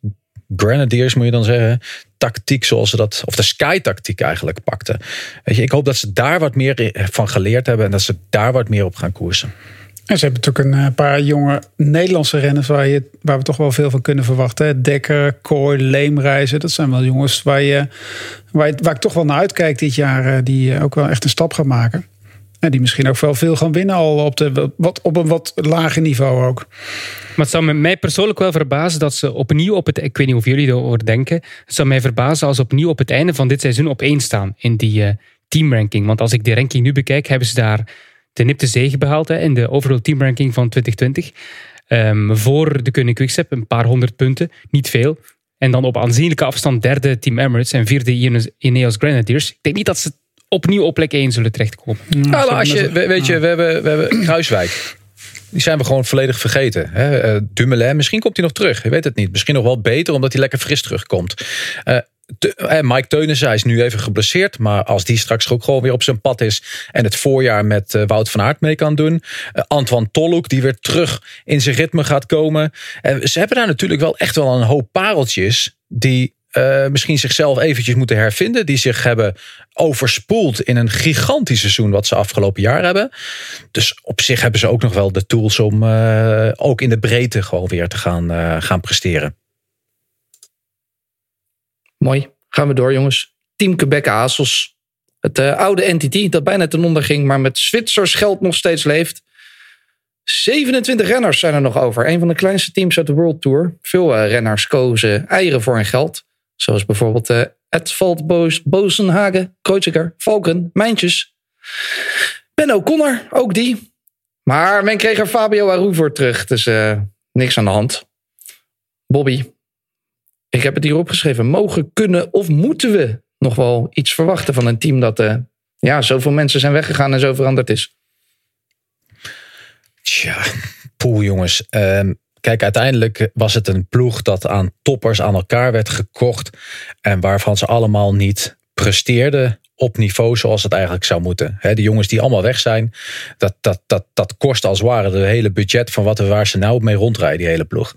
Grenadiers, moet je dan zeggen. Tactiek zoals ze dat, of de Sky-tactiek eigenlijk pakten. Weet je, ik hoop dat ze daar wat meer van geleerd hebben. En dat ze daar wat meer op gaan koersen. En ze hebben natuurlijk een paar jonge Nederlandse renners waar, je, waar we toch wel veel van kunnen verwachten. Dekker, Kooi, Leemreizen. Dat zijn wel jongens waar, je, waar, ik toch wel naar uitkijk dit jaar. Die ook wel echt een stap gaan maken. En die misschien ook wel veel gaan winnen al op, de, wat, op een wat lager niveau ook. Maar het zou mij persoonlijk wel verbazen dat ze opnieuw op het... Ik weet niet of jullie erover denken. Het zou mij verbazen als ze opnieuw op het einde van dit seizoen op één staan in die teamranking. Want als ik die ranking nu bekijk, hebben ze daar de nipte zege behaald hè, in de overall teamranking van 2020. Um, voor de Koning Quickstep een paar honderd punten, niet veel. En dan op aanzienlijke afstand derde Team Emirates en vierde Ineos Grenadiers. Ik denk niet dat ze opnieuw op plek 1 zullen terechtkomen. Nou, als je, weet je, we hebben, we hebben Kruiswijk. Die zijn we gewoon volledig vergeten. Hè? Uh, Dumoulin, misschien komt hij nog terug. Je weet het niet. Misschien nog wel beter, omdat hij lekker fris terugkomt. Uh, Mike Teunissen, hij is nu even geblesseerd. Maar als die straks ook gewoon weer op zijn pad is. En het voorjaar met uh, Wout van Aert mee kan doen. Uh, Antoine Tolhoek, die weer terug in zijn ritme gaat komen. En ze hebben daar natuurlijk wel echt wel een hoop pareltjes. Die misschien zichzelf eventjes moeten hervinden. Die zich hebben overspoeld in een gigantisch seizoen wat ze afgelopen jaar hebben. Dus op zich hebben ze ook nog wel de tools om ook in de breedte gewoon weer te gaan, gaan presteren. Mooi. Gaan we door jongens. Team Quebec Azos. Het oude entity dat bijna ten onder ging, maar met Zwitsers geld nog steeds leeft. 27 renners zijn er nog over. Een van de kleinste teams uit de World Tour. Veel renners kozen eieren voor hun geld. Zoals bijvoorbeeld uh, Edvald Boos, Bozenhagen, Kreuziger, Valken, Mijntjes. Ben O'Connor, ook die. Maar men kreeg er Fabio Aru voor terug, dus niks aan de hand. Bobby, ik heb het hier opgeschreven. Mogen, kunnen of moeten we nog wel iets verwachten van een team dat uh, ja, zoveel mensen zijn weggegaan en zo veranderd is? Tja, poeh jongens. Um, Kijk, uiteindelijk was het een ploeg dat aan toppers aan elkaar werd gekocht. En waarvan ze allemaal niet presteerden op niveau zoals het eigenlijk zou moeten. de jongens die allemaal weg zijn, dat, dat, dat, dat kost als het ware de hele budget van wat waar ze nou mee rondrijden, die hele ploeg.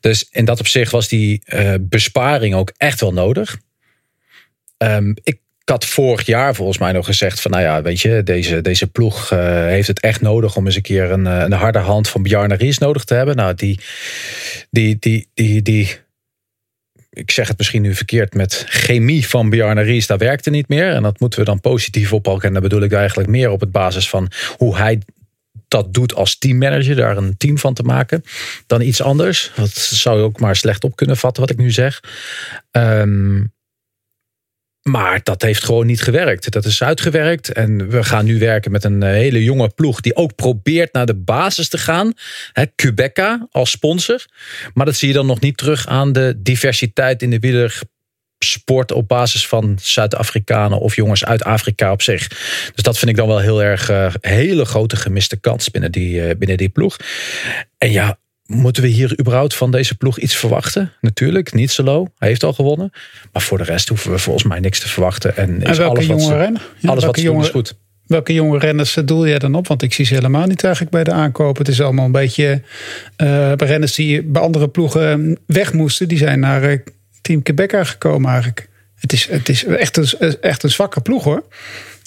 Dus in dat opzicht was die uh, besparing ook echt wel nodig. Um, ik had vorig jaar volgens mij nog gezegd van nou ja, weet je, deze, deze ploeg uh, heeft het echt nodig om eens een keer een, een harde hand van Bjarne Ries nodig te hebben. Nou, die, die, die, die, die, ik zeg het misschien nu verkeerd, met chemie van Bjarne Ries, dat werkte niet meer. En dat moeten we dan positief oppakken. En daar bedoel ik eigenlijk meer op het basis van hoe hij dat doet als teammanager, daar een team van te maken, dan iets anders. Dat zou je ook maar slecht op kunnen vatten wat ik nu zeg. Um, maar dat heeft gewoon niet gewerkt. Dat is uitgewerkt. En we gaan nu werken met een eh, hele jonge ploeg. die ook probeert naar de basis te gaan. He, Quebeca als sponsor. Maar dat zie je dan nog niet terug aan de diversiteit in de wielersport. op basis van Zuid-Afrikanen of jongens uit Afrika op zich. Dus dat vind ik dan wel heel erg. Uh, hele grote gemiste kans binnen die, uh, binnen die ploeg. En ja, Moeten we hier überhaupt van deze ploeg iets verwachten? Natuurlijk, niet Solo. Hij heeft al gewonnen. Maar voor de rest hoeven we volgens mij niks te verwachten. En, is welke alles jonge wat Ja, alles wat welke ze doen jonge, is goed. Welke jonge renners doel jij dan op? Want ik zie ze helemaal niet eigenlijk bij de aankopen. Het is allemaal een beetje uh, renners die bij andere ploegen weg moesten. Die zijn naar uh, Team Quebec gekomen eigenlijk. Het is, het is echt, een, echt een zwakke ploeg hoor.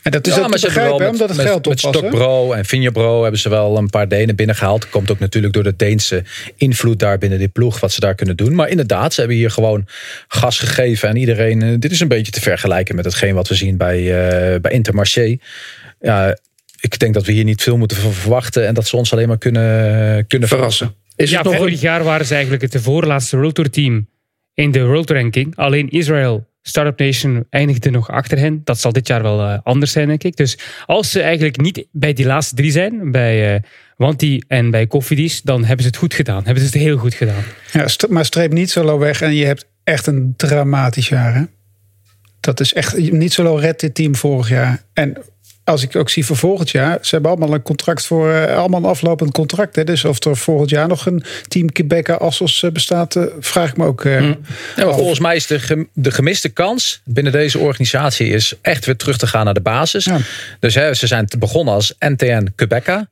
En dat is ja, ook maar te ze hebben wel begrijpen, met, omdat het met, geld? Stokbro en Vinjabro hebben ze wel een paar Denen binnengehaald. Komt ook natuurlijk door de Deense invloed daar binnen die ploeg. Wat ze daar kunnen doen. Maar inderdaad, ze hebben hier gewoon gas gegeven. En iedereen, eh, dit is een beetje te vergelijken met hetgeen wat we zien bij, uh, bij Intermarché. Ja, ik denk dat we hier niet veel moeten van verwachten. En dat ze ons alleen maar kunnen, kunnen Verrassen. Is ja, het nog vorig jaar waren ze eigenlijk het voorlaatste World Tour team in de World Ranking. Alleen Israël, Startup Nation, eindigde nog achter hen. Dat zal dit jaar wel uh, anders zijn, denk ik. Dus als ze eigenlijk niet bij die laatste drie zijn, bij uh, Wanti en bij Koffidies, dan hebben ze het goed gedaan. Hebben ze het heel goed gedaan. Ja, maar streep niet zo weg en je hebt echt een dramatisch jaar. Hè? Dat is echt niet zo redt dit team vorig jaar. En als ik ook zie voor volgend jaar, ze hebben allemaal een contract voor, uh, allemaal een aflopend contract. Hè? Dus of er volgend jaar nog een team Quebec Assos uh, bestaat, uh, vraag ik me ook. Ja, maar volgens mij is de, gem de, gemiste kans binnen deze organisatie is echt weer terug te gaan naar de basis. Ja. Dus hè, ze zijn begonnen als NTN Quebeca.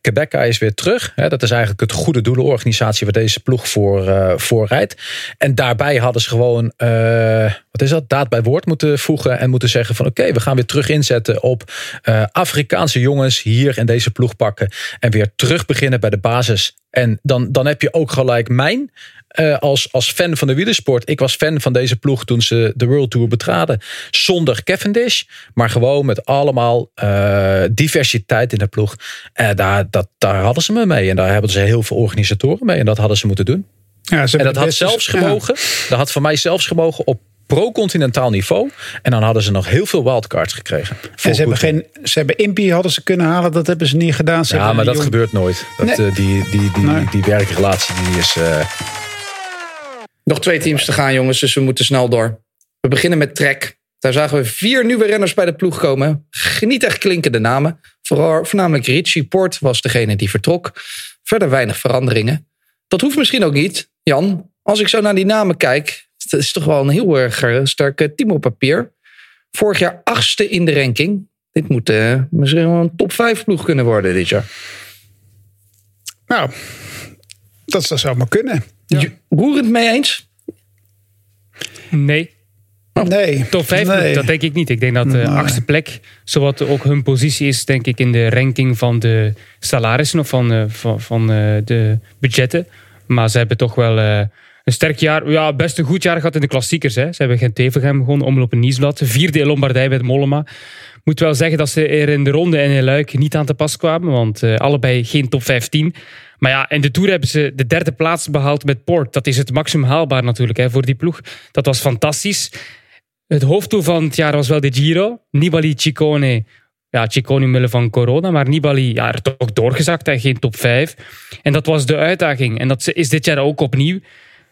Quebeca is weer terug. Hè? Dat is eigenlijk het goede doelenorganisatie waar deze ploeg voor, voor rijdt. En daarbij hadden ze gewoon, wat is dat, daad bij woord moeten voegen en moeten zeggen van oké, okay, we gaan weer terug inzetten op eh, Afrikaanse jongens hier in deze ploeg pakken. En weer terug beginnen bij de basis. En dan, dan heb je ook gelijk mijn uh, als, als fan van de wielersport. Ik was fan van deze ploeg toen ze de World Tour betraden. Zonder Cavendish, maar gewoon met allemaal uh, diversiteit in de ploeg. En daar, dat, daar hadden ze me mee. En daar hebben ze heel veel organisatoren mee. En dat hadden ze moeten doen. Ja, ze en dat had zelfs ja. gemogen. Dat had voor mij zelfs gemogen op pro-continentaal niveau. En dan hadden ze nog heel veel wildcards gekregen. En ze hebben, geen, ze hebben Impie hadden ze kunnen halen, dat hebben ze niet gedaan. Ze Ja, maar dat jong- gebeurt nooit. Dat, Nee. eh, die, die, die, Nee. die werkrelatie die is. eh, Nog twee teams te gaan, jongens, dus we moeten snel door. We beginnen met Trek. Daar zagen we vier nieuwe renners bij de ploeg komen. Niet echt klinkende namen. Vooral, voornamelijk Richie Port was degene die vertrok. Verder weinig veranderingen. Dat hoeft misschien ook niet. Jan, als ik zo naar die namen kijk... dat is toch wel een heel erg eh, sterk team op papier. Vorig jaar achtste in de ranking. Dit moet eh, misschien wel een top 5 ploeg kunnen worden dit jaar. Nou, dat zou zomaar kunnen. Je- Roerend mee eens? Nee, Nee. top 5 nee. dat denk ik niet. Ik denk dat de Nee. achtste plek, zowat ook hun positie is, denk ik, in de ranking van de salarissen of van, eh, van, van eh, de budgetten. Maar ze hebben toch wel eh, een sterk jaar, ja, best een goed jaar gehad in de klassiekers. Hè. Ze hebben geen Tevengem gewonnen, Omloop en Nieuwsblad. Vierde in Lombardij bij Mollema. Moet wel zeggen dat ze er in de ronde en in Luik niet aan te pas kwamen, want eh, allebei geen top 15. Maar ja, in de Tour hebben ze de derde plaats behaald met Port. Dat is het maximum haalbaar natuurlijk hè, voor die ploeg. Dat was fantastisch. Het hoofddoel van het jaar was wel de Giro. Nibali, Ciccone. Ja, Ciccone omwille van corona. Maar Nibali ja, er toch doorgezakt. Hè, geen top 5. En dat was de uitdaging. En dat is dit jaar ook opnieuw.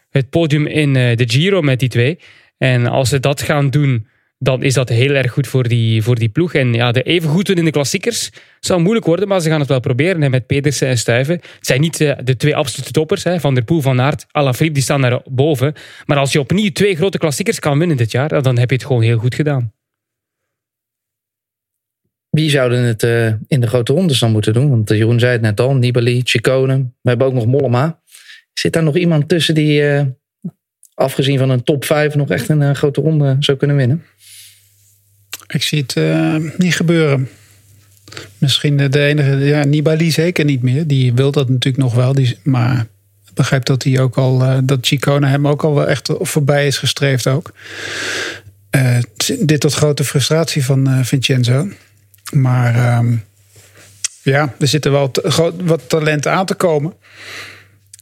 Het podium in eh, de Giro met die twee. En als ze dat gaan doen, dan is dat heel erg goed voor die, voor die ploeg. En ja, de even goed in de klassiekers zal moeilijk worden, maar ze gaan het wel proberen. met Pedersen en Stuyven. Het zijn niet eh, de twee absolute toppers. Hè, van der Poel, Van Aert, Alaphilippe, die staan daar boven. Maar als je opnieuw twee grote klassiekers kan winnen dit jaar, dan heb je het gewoon heel goed gedaan. Wie zouden het eh, in de grote rondes dan moeten doen? Want Jeroen zei het net al, Nibali, Chicone. We hebben ook nog Mollema. Zit daar nog iemand tussen die, eh, afgezien van een top 5, nog echt een eh, grote ronde zou kunnen winnen? Ik zie het eh, niet gebeuren. Misschien de enige, ja, Nibali zeker niet meer. Die wil dat natuurlijk nog wel. Die, maar ik begrijp dat hij ook al, dat Chicone hem ook al wel echt voorbij is gestreefd ook. Dit tot grote frustratie van Vincenzo. Maar ehm, ja, er zitten wel wat talenten aan te komen.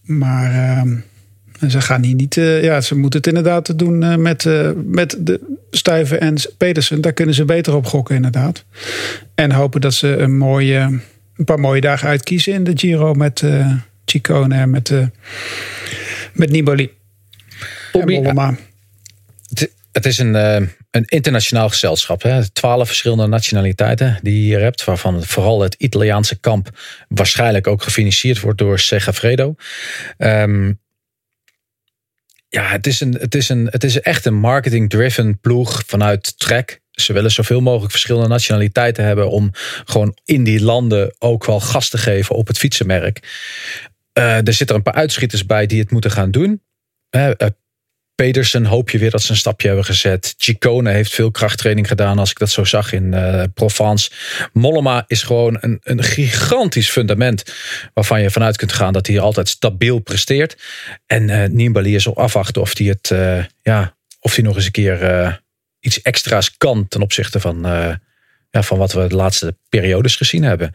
Maar ehm, ze gaan hier niet. eh, ja, ze moeten het inderdaad doen eh, met, eh, met de Stuyven en Pedersen. Daar kunnen ze beter op gokken, inderdaad. En hopen dat ze een, mooie, een paar mooie dagen uitkiezen in de Giro met eh Ciccone en met, eh met Nibali. Bobby. Het, het is een, een internationaal gezelschap. Hè? Twaalf verschillende nationaliteiten die je hier hebt. Waarvan vooral het Italiaanse kamp waarschijnlijk ook gefinancierd wordt door Segafredo. Ehm, ja, het is, een, het, is een, het is echt een marketing-driven ploeg vanuit Trek. Ze willen zoveel mogelijk verschillende nationaliteiten hebben om gewoon in die landen ook wel gas te geven op het fietsenmerk. Eh, er zitten een paar uitschieters bij die het moeten gaan doen. Eh, eh, Pedersen hoop je weer dat ze een stapje hebben gezet. Chicone heeft veel krachttraining gedaan als ik dat zo zag in eh, Provence. Mollema is gewoon een, een gigantisch fundament waarvan je vanuit kunt gaan dat hij altijd stabiel presteert. En eh Nibali is op afwachten of hij het, eh, ja, of hij nog eens een keer iets extra's kan ten opzichte van, ja, van wat we de laatste periodes gezien hebben.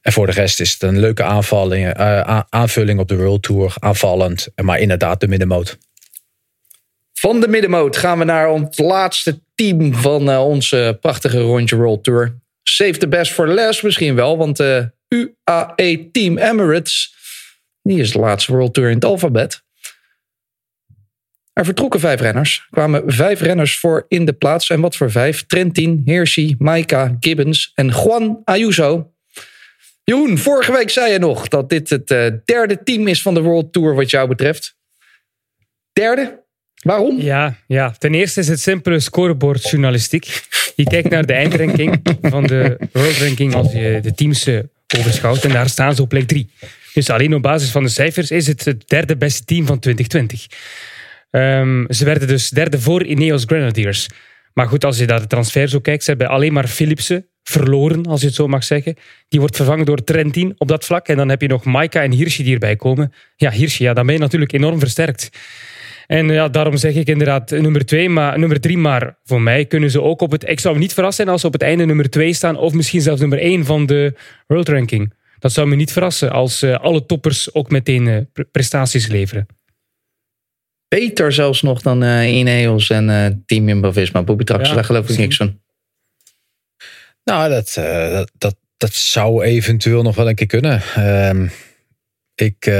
En voor de rest is het een leuke aanvalling, eh, a- aanvulling op de World Tour, aanvallend, maar inderdaad de middenmoot. Van de middenmoot gaan we naar ons laatste team van eh, onze prachtige rondje World Tour. Save the best for last misschien wel, want de UAE Team Emirates, die is de laatste World Tour in het alfabet. Er vertrokken vijf renners, kwamen vijf renners voor in de plaats. En wat voor vijf? Trentin, Hirschi, Maika, Gibbons en Juan Ayuso. Jeroen, vorige week zei je nog dat dit het eh, derde team is van de World Tour wat jou betreft. Derde? Waarom? Ja, ja, ten eerste is het simpele scorebordjournalistiek. Je kijkt naar de eindranking van de World Ranking als je de teams eh, overschouwt. En daar staan ze op plek 3. Dus alleen op basis van de cijfers is het het derde beste team van 2020. Ehm, ze werden dus derde voor Ineos Grenadiers. Maar goed, als je naar de transfer zo kijkt, ze hebben alleen maar Philipsen verloren, als je het zo mag zeggen. Die wordt vervangen door Trentin op dat vlak. En dan heb je nog Maika en Hirschi die erbij komen. Ja, Hirschi, ja, dan ben je natuurlijk enorm versterkt. En ja, daarom zeg ik inderdaad nummer twee, maar nummer drie. Maar voor mij kunnen ze ook op het... Ik zou me niet verrassen als ze op het einde nummer twee staan. Of misschien zelfs nummer één van de World Ranking. Dat zou me niet verrassen als uh, alle toppers ook meteen uh, prestaties leveren. Beter zelfs nog dan uh, Ineos en uh, Team Jumbo-Visma. Bobby Trax, ja, daar geloof ik niks van. Nou, dat, dat, dat, dat, zou eventueel nog wel een keer kunnen. Uh, ik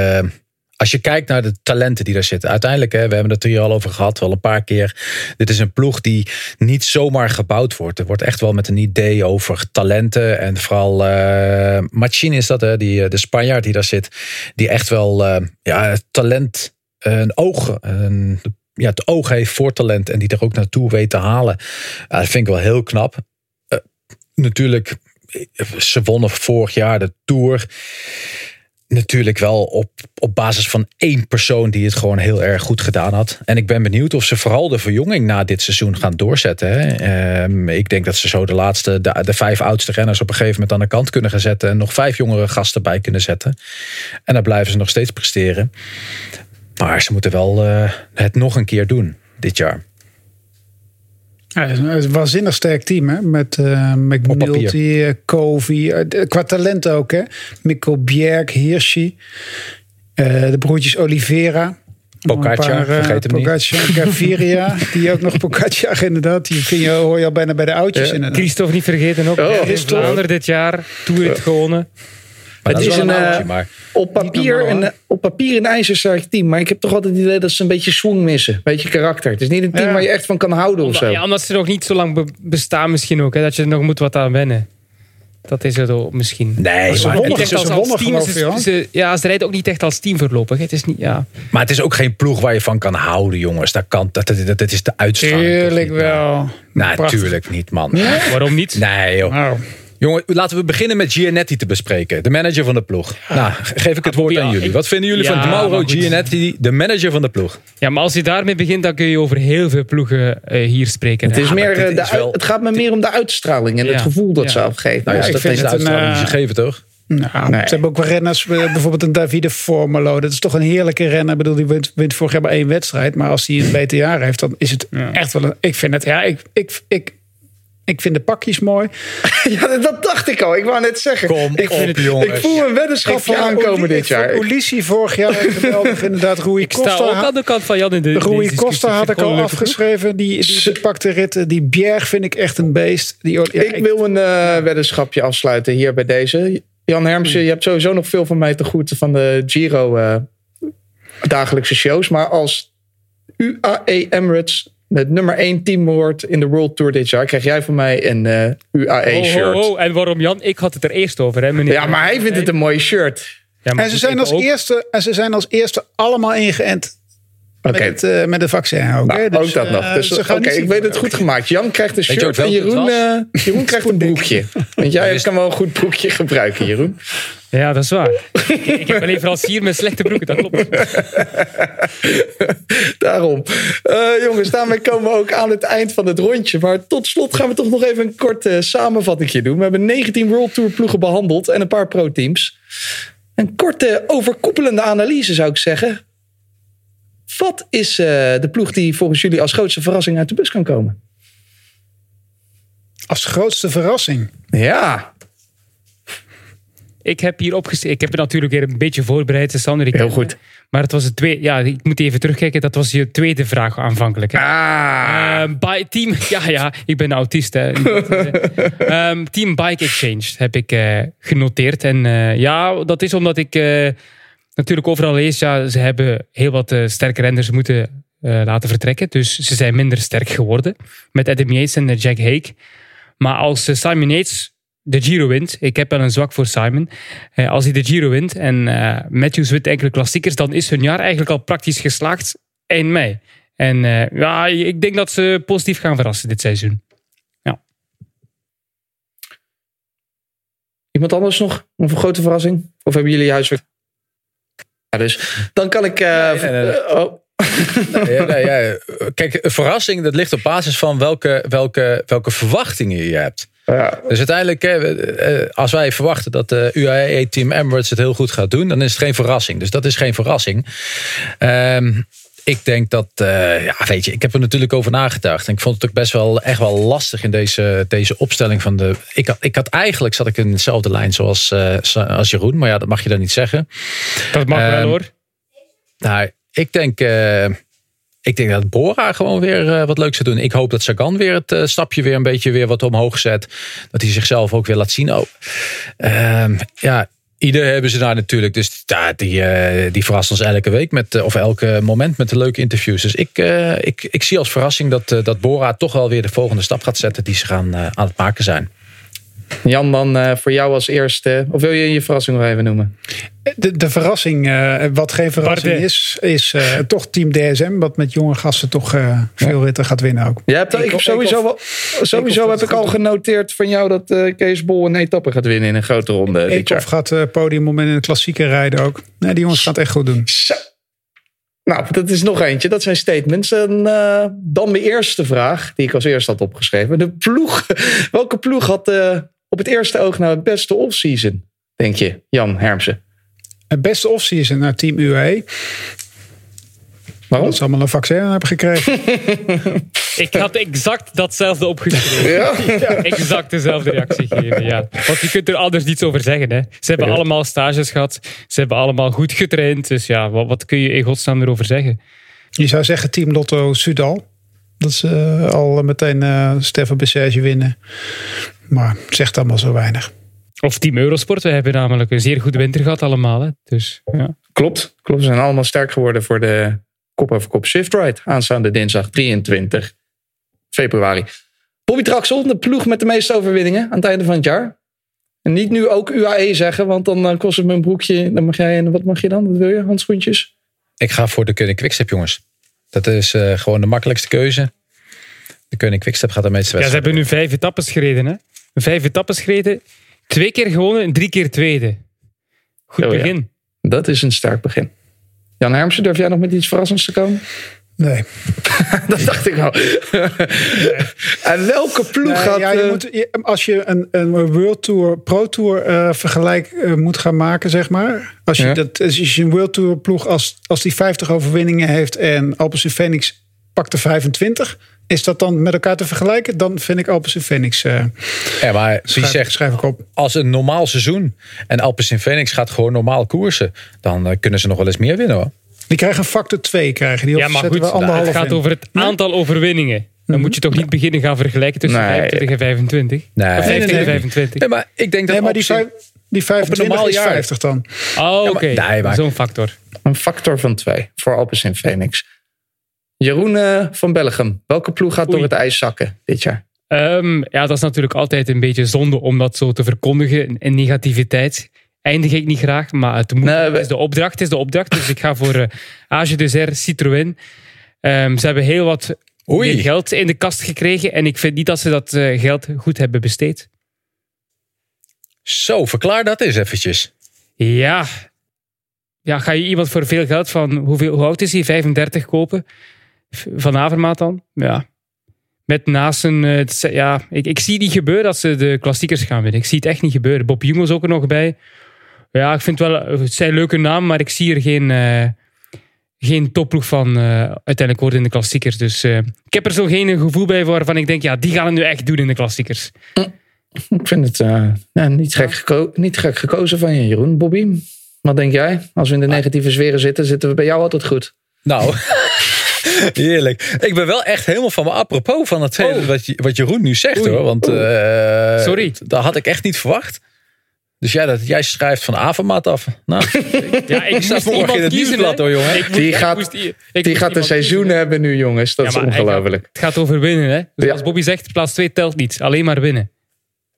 als je kijkt naar de talenten die daar zitten. Uiteindelijk, hè, we hebben het hier al over gehad, wel een paar keer. Dit is een ploeg die niet zomaar gebouwd wordt. Er wordt echt wel met een idee over talenten. En vooral uh, Machine is dat, hè, die, de Spanjaard die daar zit. Die echt wel uh, ja, talent, een oog, ja, het oog heeft voor talent. En die er ook naartoe weet te halen. Dat vind ik wel heel knap. Natuurlijk, ze wonnen vorig jaar de Tour natuurlijk wel op, op basis van één persoon die het gewoon heel erg goed gedaan had. En ik ben benieuwd of ze vooral de verjonging na dit seizoen gaan doorzetten. Hè. Um, ik denk dat ze zo de laatste, de, de, vijf oudste renners op een gegeven moment aan de kant kunnen gaan zetten. En nog vijf jongere gasten bij kunnen zetten. En dan blijven ze nog steeds presteren. Maar ze moeten wel uh, het nog een keer doen dit jaar. Ja, het is een waanzinnig sterk team, hè? Met uh, McNulty, Covey. Uh, qua talent ook, hè? Mikkel Bjerg, Hirschi. Uh, de broertjes Oliveira. Pocaccia, vergeet hem Pocaccia, niet. Gaviria, die ook nog Pocaccia, inderdaad. Die vind je, hoor je al bijna bij de oudjes, inderdaad. Christophe niet vergeten ook. Oh, is Vlaanderen dit jaar. Tour het gewonnen. Het is, is een, een uh, maar op, papier een, op papier een ijzersterk team. Maar ik heb toch altijd het idee dat ze een beetje swing missen. Een beetje karakter. Het is niet een team ja. waar je echt van kan houden of zo. Ja, omdat ze nog niet zo lang bestaan misschien ook. Hè, dat je er nog moet wat aan wennen. Dat is het ook misschien. Nee, ze wonnen, als, als, als team. Ze, ze, ja, ze rijden ook niet echt als team voorlopig. Het is niet, ja. Maar het is ook geen ploeg waar je van kan houden, jongens. Dat, kan, dat, dat, dat is de uitstraling. Tuurlijk wel. Nou, natuurlijk niet, man. Nee? Waarom niet? Nee, joh. Nou. Jongen, laten we beginnen met Gianetti te bespreken. De manager van de ploeg. Nou, geef ik het woord aan jullie. Wat vinden jullie ja, van Mauro Gianetti, de manager van de ploeg? Ja, maar als je daarmee begint, dan kun je over heel veel ploegen uh, hier spreken. Het, is meer, het, is wel... het gaat me meer om de uitstraling en het gevoel dat ze afgeven. Nou, ja, ik vind het de uitstraling die ze geven, toch? Nou, nee. Ze hebben ook wel renners, bijvoorbeeld een Davide Formolo. Dat is toch een heerlijke renner. Ik bedoel, die wint, wint vorig jaar maar één wedstrijd. Maar als hij een beter jaar heeft, dan is het echt wel een... Ik vind het, ja, ik, ik, ik, ik vind de pakjes mooi. ja, dat dacht ik al. Ik wou net zeggen. Kom ik, op, jongens. Ik voel een weddenschap aankomen dit jaar. Ulissi vorig jaar geweldig. inderdaad, Rui Costa. Ik sta ook aan de kant van Jan in de Rui Costa had ik al afgeschreven. Die, die, die pakte ritten. Die Bjerg vind ik echt een beest. Die, ja, ik, ik, wil een uh, weddenschapje afsluiten hier bij deze. Jan Hermsen, je hebt sowieso nog veel van mij te goed van de Giro uh, dagelijkse shows. Maar als UAE Emirates het nummer 1 team wordt in de World Tour dit jaar, krijg jij van mij een uh, UAE-shirt. Oh, oh, oh, En waarom Jan? Ik had het er eerst over, hè, meneer? Ja, maar hij vindt het een mooi shirt. Ja, en, ze zijn als eerste, en ze zijn als eerste allemaal ingeënt Okay. Met, het, uh, met de vaccin ook. Nou, dus, ook dat nog. Dus, uh, Oké, okay, ik weet het goed gemaakt. Jan krijgt een shirt en Jeroen, uh, Jeroen krijgt een broekje. Want jij kan wel een goed broekje gebruiken, Jeroen. Ja, dat is waar. ik heb een leverancier met slechte broeken, dat klopt. Daarom. Uh, jongens, daarmee komen we ook aan het eind van het rondje. Maar tot slot gaan we toch nog even een kort uh, samenvatting doen. We hebben 19 World Tour ploegen behandeld en een paar pro-teams. Een korte overkoepelende analyse zou ik zeggen. Wat is uh, de ploeg die volgens jullie als grootste verrassing uit de bus kan komen? Als grootste verrassing? Ja. Ik heb hier opgesteld. Ik heb het natuurlijk weer een beetje voorbereid, Sander. Ik Heel goed. Maar het was het tweede. Ja, ik moet even terugkijken. Dat was je tweede vraag aanvankelijk. Hè? Ah. Uh, by team. Ja, ja, ik ben autist. Hè. um, team Bike Exchange heb ik uh, genoteerd. En uh, ja, dat is omdat ik natuurlijk overal lees. Ja, ze hebben heel wat sterke renners moeten laten vertrekken. Dus ze zijn minder sterk geworden. Met Adam Yates en Jack Hake. Maar als Simon Yates de Giro wint. Ik heb wel een zwak voor Simon. Als hij de Giro wint en Matthews wint enkele klassiekers, dan is hun jaar eigenlijk al praktisch geslaagd eind mei. En ja, ik denk dat ze positief gaan verrassen dit seizoen. Iemand anders nog? Een grote verrassing? Of hebben jullie huiswerk? Dus dan kan ik. Nee, nee, nee. Oh. ja, ja, Kijk, een verrassing dat ligt op basis van welke, welke, welke verwachtingen je hebt. Ja. Dus uiteindelijk, eh, eh, als wij verwachten dat de UAE Team Emirates het heel goed gaat doen, dan is het geen verrassing. Dus dat is geen verrassing. Ehm, ik denk dat, eh, ja, weet je, ik heb er natuurlijk over nagedacht. En ik vond het ook best wel echt wel lastig in deze, deze opstelling van de. Ik had, ik had eigenlijk zat ik in dezelfde lijn zoals, eh, als Jeroen, maar ja, dat mag je dan niet zeggen. Dat mag wel Ehm, hoor. Nou, ik denk, eh, ik denk dat Bora gewoon weer wat leuks zou doen. Ik hoop dat Sagan weer het stapje weer een beetje weer wat omhoog zet. Dat hij zichzelf ook weer laat zien. Oh, ehm, ja, ieder hebben ze daar natuurlijk. Dus ja, die, eh, die verrast ons elke week met, eh, of elke moment met de leuke interviews. Dus ik, eh, ik, ik zie als verrassing dat, dat Bora toch wel weer de volgende stap gaat zetten die ze gaan aan het maken zijn. Jan, dan eh, voor jou als eerste. Of wil je je verrassing nog even noemen? De, de verrassing, eh, wat geen verrassing Bardet. is, is eh, toch Team DSM. Wat met jonge gasten toch eh, veel ritten gaat winnen ook. Je hebt, ik, heb sowieso, wel, sowieso ik- heb ik al genoteerd van jou dat eh, Kees Bol een etappe gaat winnen in een grote ronde Eekhoff gaat eh podium om in een klassieke rijden ook. Nee, die jongens gaan het echt goed doen. Zo. Nou, dat is nog eentje. Dat zijn statements. En eh, dan mijn eerste vraag, die ik als eerste had opgeschreven. De ploeg. Welke ploeg had eh, op het eerste oog nou het beste offseason? Denk je, Jan Hermsen? Het beste offseason naar Team UAE. Waarom? Dat ze allemaal een vaccin hebben gekregen. Ik had exact datzelfde opgeschreven. Ja? Exact dezelfde reactie gegeven, ja. Want je kunt er anders niets over zeggen. Hè. Ze hebben Ja. allemaal stages gehad. Ze hebben allemaal goed getraind. Dus ja, wat, wat kun je in godsnaam erover zeggen? Je zou zeggen Team Lotto Sudal. Dat ze eh, al meteen eh Stefan Bessage winnen. Maar het zegt allemaal zo weinig. Of Team Eurosport. We hebben namelijk een zeer goede winter gehad allemaal. Hè. Dus ja. Klopt. Klopt. Ze zijn allemaal sterk geworden voor de kop over kop shift ride. Aanstaande dinsdag 23 februari. Bobby Traxel, de ploeg met de meeste overwinningen aan het einde van het jaar. En niet nu ook UAE zeggen, want dan eh, kost het me een broekje. Dan mag jij, en wat mag je dan? Wat wil je? Handschoentjes? Ik ga voor de Koning Quickstep, jongens. Dat is eh, gewoon de makkelijkste keuze. De Koning Quickstep gaat de meeste ja, ze hebben nu vijf etappes gereden. Hè. Vijf etappes gereden. Twee keer gewonnen en drie keer tweede. Goed Oh, ja. begin. Dat is een sterk begin. Jan Hermsen, durf jij nog met iets verrassends te komen? Nee. dat dacht ik al. en welke ploeg Nee, gaat... ja, je eh, moet, je- als je een, een World Tour, Pro Tour eh, vergelijk eh, moet gaan maken, zeg maar. Als je, Ja. dat, als je een World Tour ploeg, als, als die 50 overwinningen heeft en Alpes Phoenix pakt er 25, is dat dan met elkaar te vergelijken? Dan vind ik Alpes Phoenix. eh Ja, maar wie schrijf, zegt, schrijf ik op. als een normaal seizoen en Alpes in Phoenix gaat gewoon normaal koersen, dan eh, kunnen ze nog wel eens meer winnen hoor. Die krijgen een factor 2, krijgen die. Ja, maar goed, we anderhalf het gaat in. over het aantal overwinningen. Dan moet je toch niet beginnen gaan vergelijken tussen Nee. 25 en 25? Nee. Of 15 nee, en nee. 25? Nee, maar ik denk dat Nee, maar die, vijf, die 25 normaal is jaar. 50 dan. Oh, oké. nee, maar- Zo'n factor. Een factor van twee voor Alpes in Phoenix. Jeroen eh, van Bellegem, welke ploeg gaat door het ijs zakken dit jaar? Ehm, ja, dat is natuurlijk altijd een beetje zonde om dat zo te verkondigen in negativiteit. Eindig ik niet graag, maar het moet, Nee, we- is de opdracht is de opdracht. Dus ik ga voor eh Age Dessert Citroën. Ehm, ze hebben heel wat Oei. geld in de kast gekregen. En ik vind niet dat ze dat eh, geld goed hebben besteed. Zo, verklaar dat eens eventjes. Ja. ja, ga je iemand voor veel geld van, hoeveel, hoe oud is hij? 35 kopen? Van Avermaat dan? Ja. Met naast een, eh, het ja, ik, ik zie niet gebeuren dat ze de klassiekers gaan winnen. Ik zie het echt niet gebeuren. Bob Jung was ook er nog bij. Ja, ik vind wel, het zijn leuke namen, maar ik zie er geen, eh, geen topploeg van eh, uiteindelijk worden in de klassiekers. Dus eh, ik heb er zo geen gevoel bij waarvan ik denk, ja, die gaan het nu echt doen in de klassiekers. Ik vind het eh, ja, niet, gek geko- niet gek gekozen van je, Jeroen. Bobby, wat denk jij? Als we in de negatieve sferen zitten, zitten we bij jou altijd goed. Nou, heerlijk. Ik ben wel echt helemaal van me apropos van het hele wat, je- wat Jeroen nu zegt Oei. hoor. Want eh, Sorry. dat had ik echt niet verwacht. Dus ja, dat jij schrijft van Avermaat af. Nou, Ja, ik moest morgen in iemand het kiezen. nieuwsblad hoor, jongen. Ik Die gaat- Die gaat een seizoen kiezen. hebben nu, jongens. Dat Ja, is ongelooflijk. Het gaat over winnen, hè? Dus Ja. als Bobby zegt, plaats 2 telt niet. Alleen maar winnen.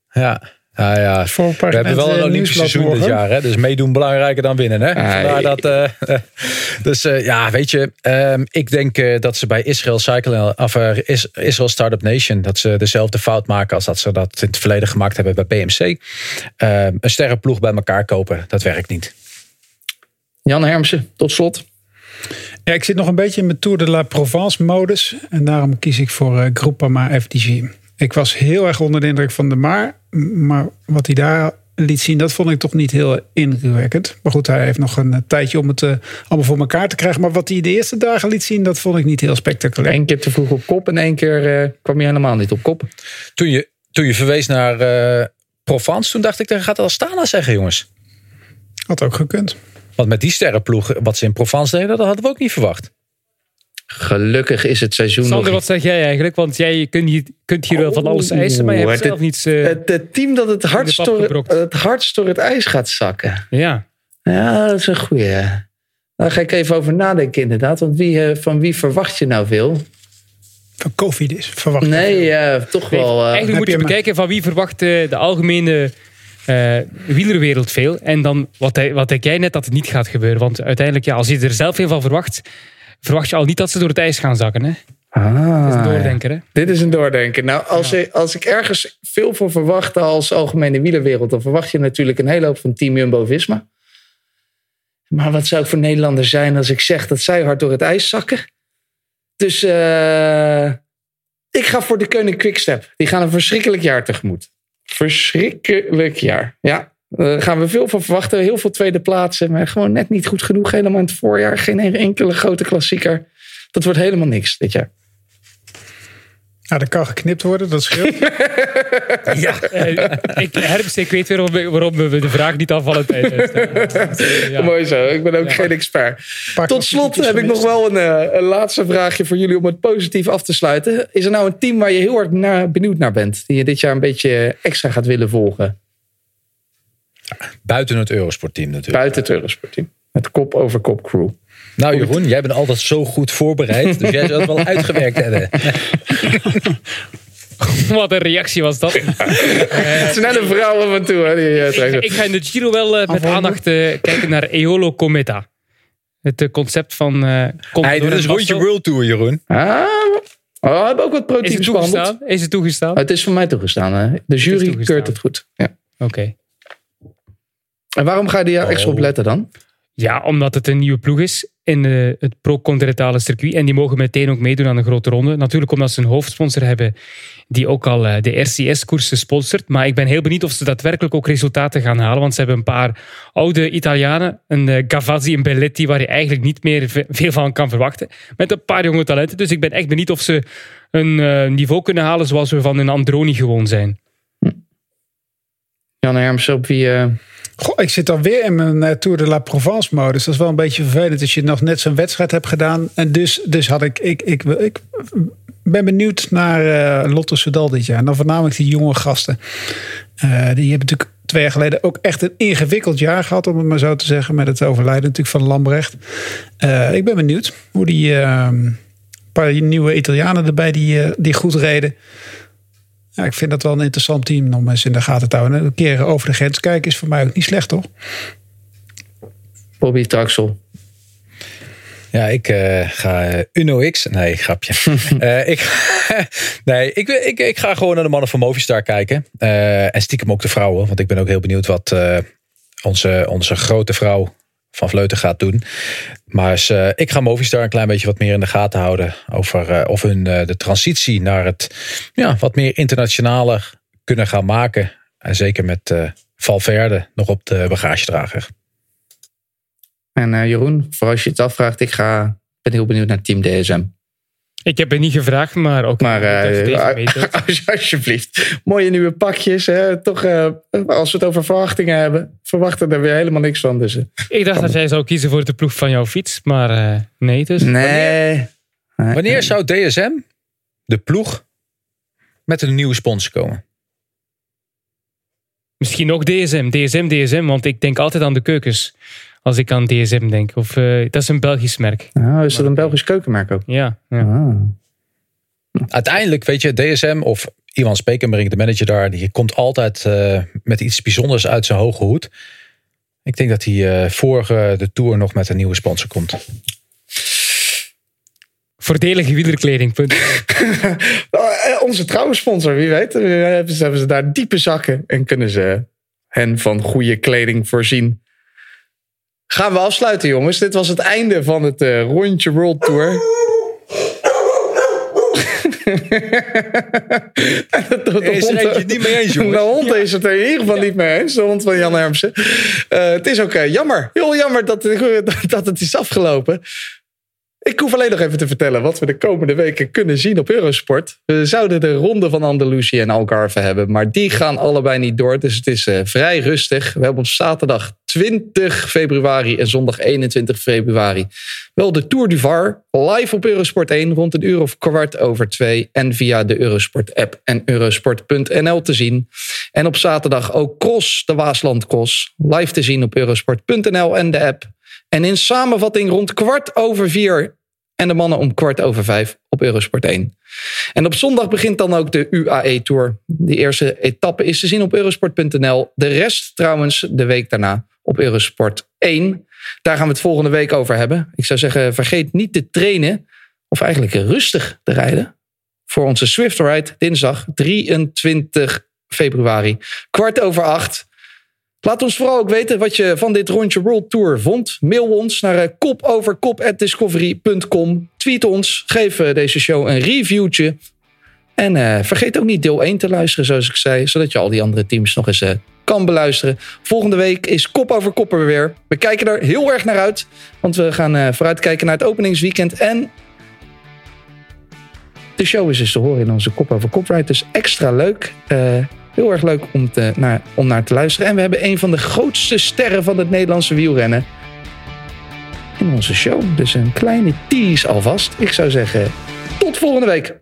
Ja, ja, ja. Voor We hebben wel een Olympisch seizoen dit jaar. Hè? Dus meedoen belangrijker dan winnen. Hè? Ah, Vandaar dat, eh, dus eh, ja, weet je. ehm, ik denk eh, dat ze bij Israel Cycle, of eh, Is- Israel Startup Nation, dat ze dezelfde fout maken als dat ze dat in het verleden gemaakt hebben bij PMC. Ehm, een sterrenploeg bij elkaar kopen, dat werkt niet. Jan Hermsen, tot slot. Ja, ik zit nog een beetje in mijn Tour de la Provence modus. En daarom kies ik voor eh Groupama FDG. Ik was heel erg onder de indruk van de Maar. Maar wat hij daar liet zien, dat vond ik toch niet heel indrukwekkend. Maar goed, hij heeft nog een tijdje om het uh, allemaal voor elkaar te krijgen. Maar wat hij de eerste dagen liet zien, dat vond ik niet heel spectaculair. Eén keer te vroeg op kop en één keer uh, kwam je helemaal niet op kop. Toen je, toen je verwees naar uh, Provence, toen dacht ik, daar gaat Astana zeggen, jongens. Had ook gekund. Want met die sterrenploeg, wat ze in Provence deden, dat hadden we ook niet verwacht. Gelukkig is het seizoen Sander, nog... wat zeg jij eigenlijk? Want jij kunt hier, kunt hier wel van alles eisen, maar je hebt het, zelf niets... Uh, het, het, team dat het hardst, door, het hardst door het ijs gaat zakken. Ja. Ja, dat is een goeie. Daar ga ik even over nadenken inderdaad. Want wie, van wie verwacht je nou veel? Van COVID is verwacht Nee, ja, toch nee, wel. Uh, eigenlijk moet je bekijken van wie verwacht de algemene uh, wielerwereld veel. En dan wat, hij, wat denk jij net dat het niet gaat gebeuren. Want uiteindelijk, ja, als je er zelf veel van verwacht verwacht je al niet dat ze door het ijs gaan zakken. Hè? Ah, dit is een doordenker. Hè? Dit is een doordenker. Nou, als, ja. ik, als ik ergens veel voor verwacht als algemene wielerwereld, dan verwacht je natuurlijk een hele hoop van Team Jumbo-Visma. Maar wat zou ik voor Nederlander zijn als ik zeg dat zij hard door het ijs zakken? Dus uh, ik ga voor de Koning Quickstep. Die gaan een verschrikkelijk jaar tegemoet. Verschrikkelijk jaar. Ja, daar gaan we veel van verwachten. Heel veel tweede plaatsen. Maar gewoon net niet goed genoeg. Helemaal in het voorjaar. Geen enkele grote klassieker. Dat wordt helemaal niks dit jaar. Nou, dat kan geknipt worden, dat scheelt. ja, ik, Hermst, ik weet weer waarom, waarom we de vraag niet afvallen tijdens. Ja. Mooi zo, ik ben ook ja. geen expert. Pak Tot slot heb ik nog wel een, een, laatste vraagje voor jullie om het positief af te sluiten. Is er nou een team waar je heel erg naar, benieuwd naar bent? Die je dit jaar een beetje extra gaat willen volgen? Buiten het Eurosportteam natuurlijk. Buiten het Eurosportteam. Het kop over kop crew. Nou Jeroen, jij bent altijd zo goed voorbereid. Dus jij zou het wel uitgewerkt hebben. Wat een reactie was dat. Het is net een vrouw af en toe. Hè, die, ik, ik, ga in de Giro wel uh, met aandacht uh, kijken naar Eolo Cometa. Het uh, concept van... Uh, hey, dit is rondje World Tour, Jeroen. Ah, oh, we hebben ook wat is proteïnes het toegestaan? Is het toegestaan? Oh, het is voor mij toegestaan. Hè? De jury keurt het goed. Ja. Oké. Okay. En waarom ga je daar extra op letten dan? Ja, omdat het een nieuwe ploeg is in uh, het pro-continentale circuit. En die mogen meteen ook meedoen aan de grote ronde. Natuurlijk omdat ze een hoofdsponsor hebben die ook al uh, de RCS-koersen sponsort. Maar ik ben heel benieuwd of ze daadwerkelijk ook resultaten gaan halen. Want ze hebben een paar oude Italianen. Een uh, Gavazzi en Belletti waar je eigenlijk niet meer veel van kan verwachten. Met een paar jonge talenten. Dus ik ben echt benieuwd of ze een niveau kunnen halen zoals we van een Androni gewoon zijn. Jan Herms, op wie... Goh, ik zit alweer in mijn uh, Tour de la Provence modus. Dat is wel een beetje vervelend als je nog net zo'n wedstrijd hebt gedaan. En dus, dus had ik, ik, ik, ik ben benieuwd naar uh, Lotto Soudal dit jaar. En dan voornamelijk die jonge gasten. Uh, die hebben natuurlijk twee jaar geleden ook echt een ingewikkeld jaar gehad, om het maar zo te zeggen. Met het overlijden natuurlijk van Lambrecht. ik ben benieuwd hoe die een paar nieuwe Italianen erbij die, die goed reden. Ja, ik vind dat wel een interessant team om eens in de gaten te houden. Een keer over de grens kijken is voor mij ook niet slecht, toch? Bobby Traxel. Ja, ik uh, ga Uno X. Nee, grapje. uh, ik, nee, ik, ik, ik ga gewoon naar de mannen van Movistar kijken. Uh, en stiekem ook de vrouwen. Want ik ben ook heel benieuwd wat onze, onze grote vrouw van Vleuten gaat doen. Maar ik ga Movistar een klein beetje wat meer in de gaten houden. Over uh, of hun uh, de transitie naar het ja, wat meer internationaler kunnen gaan maken. En zeker met Valverde nog op de bagagedrager. En Jeroen, voor als je het afvraagt, ik ga, ben heel benieuwd naar Team DSM. Ik heb het niet gevraagd, maar ook. Maar uh, alsjeblieft. Mooie nieuwe pakjes. Hè? Toch, uh, als we het over verwachtingen hebben, verwachten er weer helemaal niks van. Dus, uh, ik dacht dat jij zou kiezen voor de ploeg van jouw fiets, maar nee. Dus. Nee. Wanneer, wanneer zou DSM, de ploeg, met een nieuwe sponsor komen? Misschien ook DSM, DSM, DSM, want ik denk altijd aan de keukens als ik aan DSM denk. Of, uh, dat is een Belgisch merk. Oh, is dat een Belgisch keukenmerk ook? Ja. ja. Ah. Uiteindelijk, weet je, DSM of Ivan Spekenbrink, de manager daar, die komt altijd uh, met iets bijzonders uit zijn hoge hoed. Ik denk dat hij uh, voor de Tour nog met een nieuwe sponsor komt. Voordelige wielerkleding. Punt. Onze trouwe sponsor, wie weet. Hebben ze, hebben ze daar diepe zakken en kunnen ze hen van goede kleding voorzien. Gaan we afsluiten, jongens. Dit was het einde van het uh, rondje World Tour. de, is er niet mee eens, jongens. De hond is het er in ieder geval niet mee eens. De hond van Jan Hermsen. Eh, het is ook eh, jammer. Heel jammer dat, dat het is afgelopen. Ik hoef alleen nog even te vertellen wat we de komende weken kunnen zien op Eurosport. We zouden de ronde van Andalusië en Algarve hebben, maar die gaan allebei niet door. Dus het is eh, vrij rustig. We hebben op zaterdag 20 februari en zondag 21 februari wel de Tour du Var live op Eurosport 1 rond een uur of kwart over twee en via de Eurosport app en eurosport.nl te zien. En op zaterdag ook Cross, de Waasland Cross, live te zien op eurosport.nl en de app. En in samenvatting rond kwart over vier en de mannen om kwart over vijf op Eurosport 1. En op zondag begint dan ook de UAE Tour. De eerste etappe is te zien op eurosport.nl. De rest trouwens de week daarna op Eurosport 1. Daar gaan we het volgende week over hebben. Ik zou zeggen, vergeet niet te trainen. Of eigenlijk rustig te rijden. Voor onze Swift Ride dinsdag 23 februari. Kwart over acht. Laat ons vooral ook weten wat je van dit rondje World Tour vond. Mail ons naar eh, kopoverkop.discovery.com. Tweet ons. Geef eh, deze show een reviewtje. En uh, vergeet ook niet deel 1 te luisteren, zoals ik zei. Zodat je al die andere teams nog eens kan beluisteren. Volgende week is Kop over Kop er weer. We kijken er heel erg naar uit. Want we gaan uh, vooruitkijken naar het openingsweekend. En de show is dus te horen in onze Kop over Kop ride. Dus extra leuk. Heel erg leuk om, te, naar, om naar te luisteren. En we hebben een van de grootste sterren van het Nederlandse wielrennen in onze show. Dus een kleine tease alvast. Ik zou zeggen, tot volgende week.